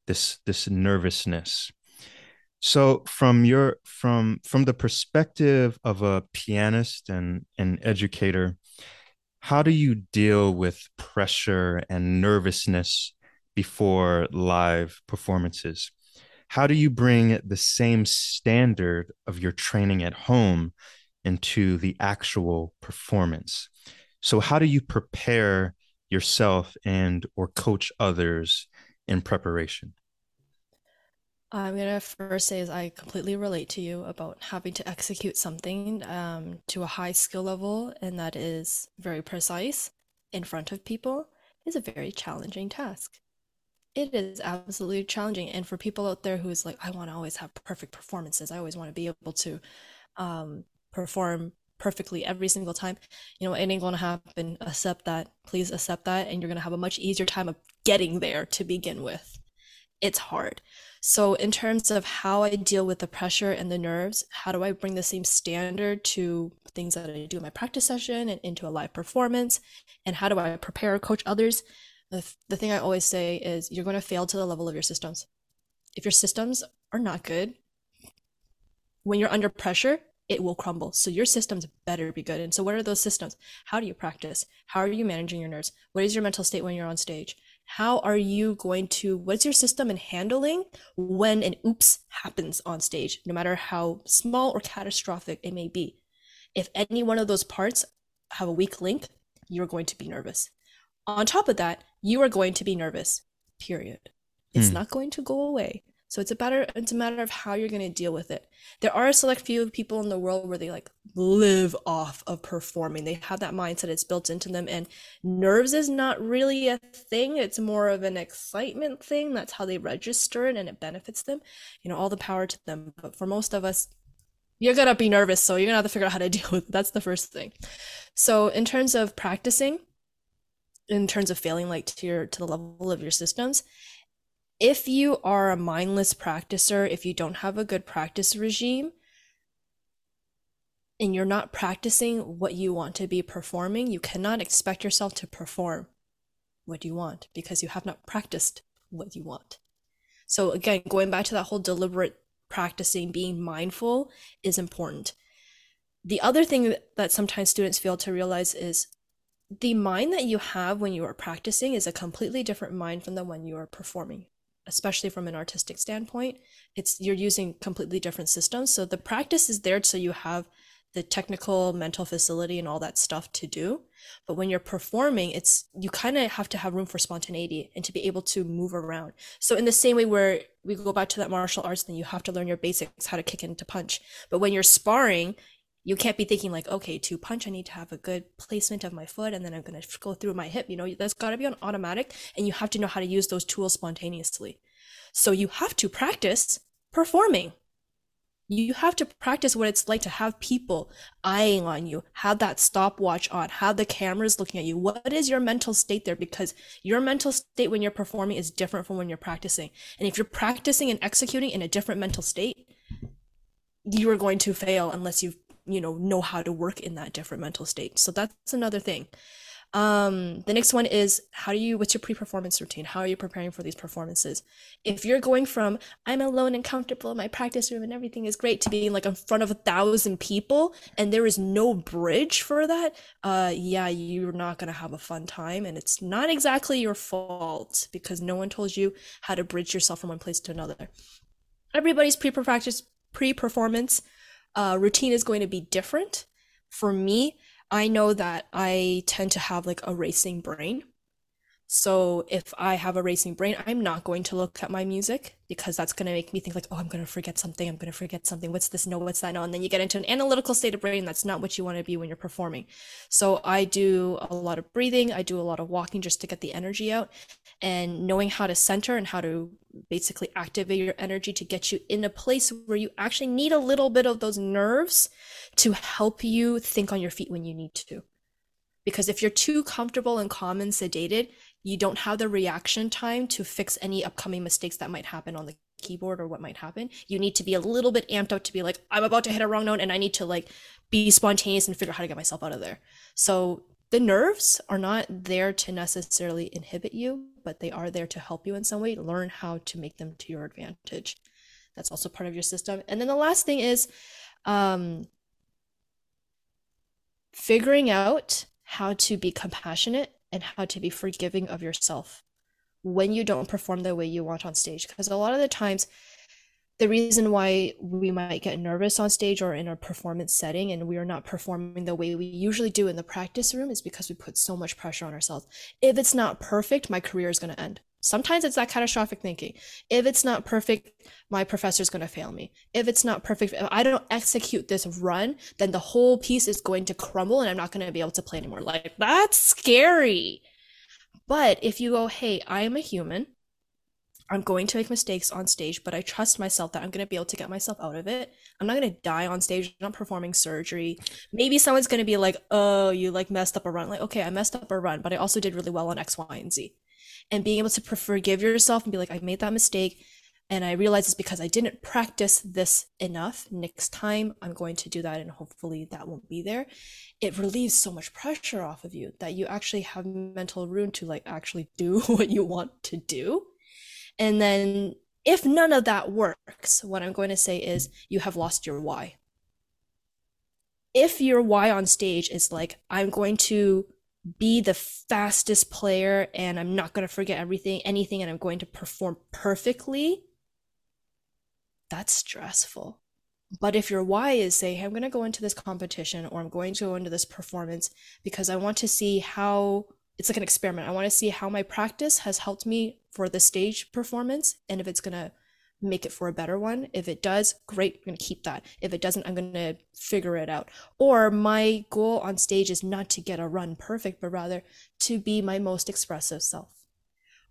Speaker 1: this this nervousness so from your from from the perspective of a pianist and an educator, how do you deal with pressure and nervousness before live performances? How do you bring the same standard of your training at home into the actual performance? So how do you prepare yourself and or coach others in preparation?
Speaker 2: I'm gonna first say is I completely relate to you about having to execute something um, to a high skill level, and that is very precise in front of people is a very challenging task. It is absolutely challenging, and for people out there who's like, I want to always have perfect performances. I always want to be able to um, perform perfectly every single time. You know, it ain't gonna happen. Accept that. Please accept that, and you're gonna have a much easier time of getting there to begin with. It's hard. So, in terms of how I deal with the pressure and the nerves, how do I bring the same standard to things that I do in my practice session and into a live performance? And how do I prepare or coach others? The, the thing I always say is you're going to fail to the level of your systems. If your systems are not good, when you're under pressure, it will crumble. So your systems better be good. And so what are those systems? How do you practice? How are you managing your nerves? What is your mental state when you're on stage? How are you going to what's your system in handling when an oops happens on stage no matter how small or catastrophic it may be? If any one of those parts have a weak link you're going to be nervous. On top of that you are going to be nervous period. It's mm. not going to go away so it's a matter it's a matter of how you're going to deal with it. There are a select few people in the world where they like live off of performing. They have that mindset it's built into them and nerves is not really a thing. It's more of an excitement thing. That's how they register it and it benefits them. You know, all the power to them. But for most of us you're going to be nervous, so you're going to have to figure out how to deal with it. That's the first thing. So in terms of practicing in terms of failing like to your to the level of your systems if you are a mindless practicer, if you don't have a good practice regime, and you're not practicing what you want to be performing, you cannot expect yourself to perform what you want because you have not practiced what you want. So, again, going back to that whole deliberate practicing, being mindful is important. The other thing that sometimes students fail to realize is the mind that you have when you are practicing is a completely different mind from the one you are performing especially from an artistic standpoint. It's you're using completely different systems. So the practice is there so you have the technical mental facility and all that stuff to do but when you're performing it's you kind of have to have room for spontaneity and to be able to move around so in the same way where we go back to that martial arts then you have to learn your basics how to kick and to punch but when you're sparring you can't be thinking like okay to punch i need to have a good placement of my foot and then i'm going to go through my hip you know that's got to be on automatic and you have to know how to use those tools spontaneously so you have to practice performing you have to practice what it's like to have people eyeing on you, have that stopwatch on, have the cameras looking at you. What is your mental state there? Because your mental state when you're performing is different from when you're practicing. And if you're practicing and executing in a different mental state, you are going to fail unless you you know know how to work in that different mental state. So that's another thing. Um, the next one is how do you, what's your pre performance routine? How are you preparing for these performances? If you're going from, I'm alone and comfortable in my practice room and everything is great to being like in front of a thousand people and there is no bridge for that, uh, yeah, you're not going to have a fun time. And it's not exactly your fault because no one told you how to bridge yourself from one place to another. Everybody's pre practice, pre performance uh, routine is going to be different. For me, I know that I tend to have like a racing brain. So if I have a racing brain, I'm not going to look at my music because that's going to make me think like, oh, I'm going to forget something. I'm going to forget something. What's this? No, what's that? No. And then you get into an analytical state of brain. That's not what you want to be when you're performing. So I do a lot of breathing. I do a lot of walking just to get the energy out and knowing how to center and how to basically activate your energy to get you in a place where you actually need a little bit of those nerves to help you think on your feet when you need to. Because if you're too comfortable and calm and sedated, you don't have the reaction time to fix any upcoming mistakes that might happen on the keyboard or what might happen. You need to be a little bit amped up to be like, I'm about to hit a wrong note and I need to like be spontaneous and figure out how to get myself out of there. So the nerves are not there to necessarily inhibit you, but they are there to help you in some way. Learn how to make them to your advantage. That's also part of your system. And then the last thing is um, figuring out how to be compassionate and how to be forgiving of yourself when you don't perform the way you want on stage. Because a lot of the times, the reason why we might get nervous on stage or in a performance setting and we are not performing the way we usually do in the practice room is because we put so much pressure on ourselves. If it's not perfect, my career is going to end. Sometimes it's that catastrophic thinking. If it's not perfect, my professor is going to fail me. If it's not perfect, if I don't execute this run, then the whole piece is going to crumble and I'm not going to be able to play anymore. Like, that's scary. But if you go, hey, I am a human, I'm going to make mistakes on stage, but I trust myself that I'm going to be able to get myself out of it. I'm not going to die on stage. I'm not performing surgery. Maybe someone's going to be like, oh, you like messed up a run. Like, okay, I messed up a run, but I also did really well on X, Y, and Z. And being able to forgive yourself and be like, I made that mistake. And I realize it's because I didn't practice this enough. Next time, I'm going to do that, and hopefully that won't be there. It relieves so much pressure off of you that you actually have mental room to like actually do what you want to do and then if none of that works, what I'm going to say is you have lost your why. If your why on stage is like, I'm going to be the fastest player and I'm not going to forget everything, anything, and I'm going to perform perfectly, that's stressful. But if your why is say, hey, I'm going to go into this competition or I'm going to go into this performance because I want to see how it's like an experiment. I want to see how my practice has helped me for the stage performance and if it's going to make it for a better one. If it does, great, I'm going to keep that. If it doesn't, I'm going to figure it out. Or my goal on stage is not to get a run perfect, but rather to be my most expressive self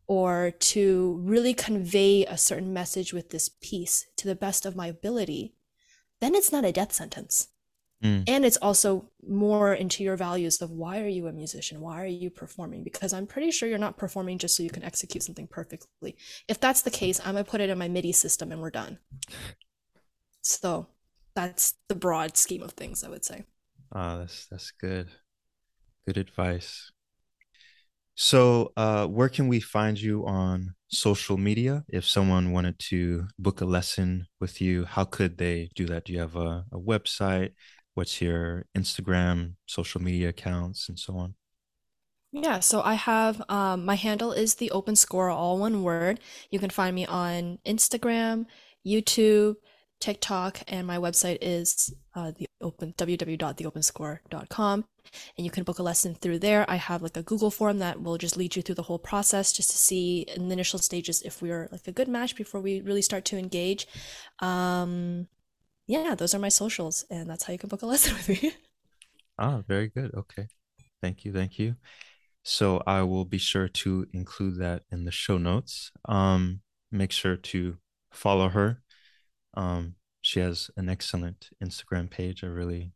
Speaker 2: or to really convey a certain message with this piece to the best of my ability. Then it's not a death sentence. Mm. And it's also more into your values of why are you a musician? Why are you performing? Because I'm pretty sure you're not performing just so you can execute something perfectly. If that's the case, I'm gonna put it in my MIDI system and we're done. So that's the broad scheme of things, I would say.
Speaker 1: Oh, that's that's good. Good advice. So, uh, where can we find you on social media? If someone wanted to book a lesson with you, how could they do that? Do you have a, a website? What's your Instagram, social media accounts, and so on?
Speaker 2: Yeah, so I have um, my handle is the open score, all one word. You can find me on Instagram, YouTube, TikTok, and my website is uh, the open www.theopenscore.com. And you can book a lesson through there. I have like a Google form that will just lead you through the whole process just to see in the initial stages if we are like a good match before we really start to engage. Um, yeah, those are my socials, and that's how you can book a lesson with me.
Speaker 1: Ah, very good. Okay. Thank you. Thank you. So I will be sure to include that in the show notes. Um, make sure to follow her. Um, she has an excellent Instagram page. I really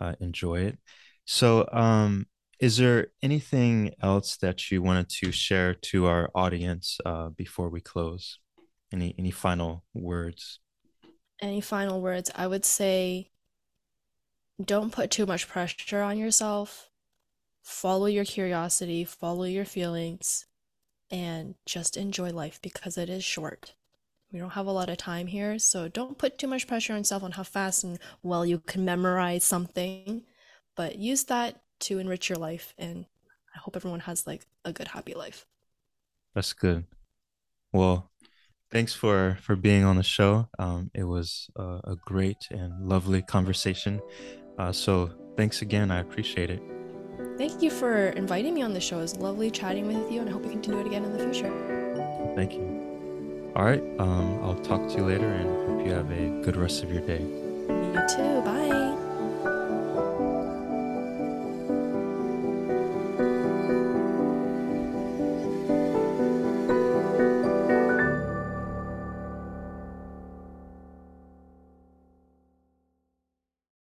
Speaker 1: uh, enjoy it. So, um, is there anything else that you wanted to share to our audience uh, before we close? Any any final words?
Speaker 2: Any final words? I would say don't put too much pressure on yourself. Follow your curiosity, follow your feelings, and just enjoy life because it is short. We don't have a lot of time here, so don't put too much pressure on yourself on how fast and well you can memorize something, but use that to enrich your life. And I hope everyone has like a good, happy life.
Speaker 1: That's good. Well, thanks for for being on the show. Um, it was a, a great and lovely conversation. Uh, so thanks again. I appreciate it.
Speaker 2: Thank you for inviting me on the show. It was lovely chatting with you, and I hope we can do it again in the future.
Speaker 1: Thank you. All right. Um, I'll talk to you later and hope you have a good rest of your day.
Speaker 2: You too. Bye.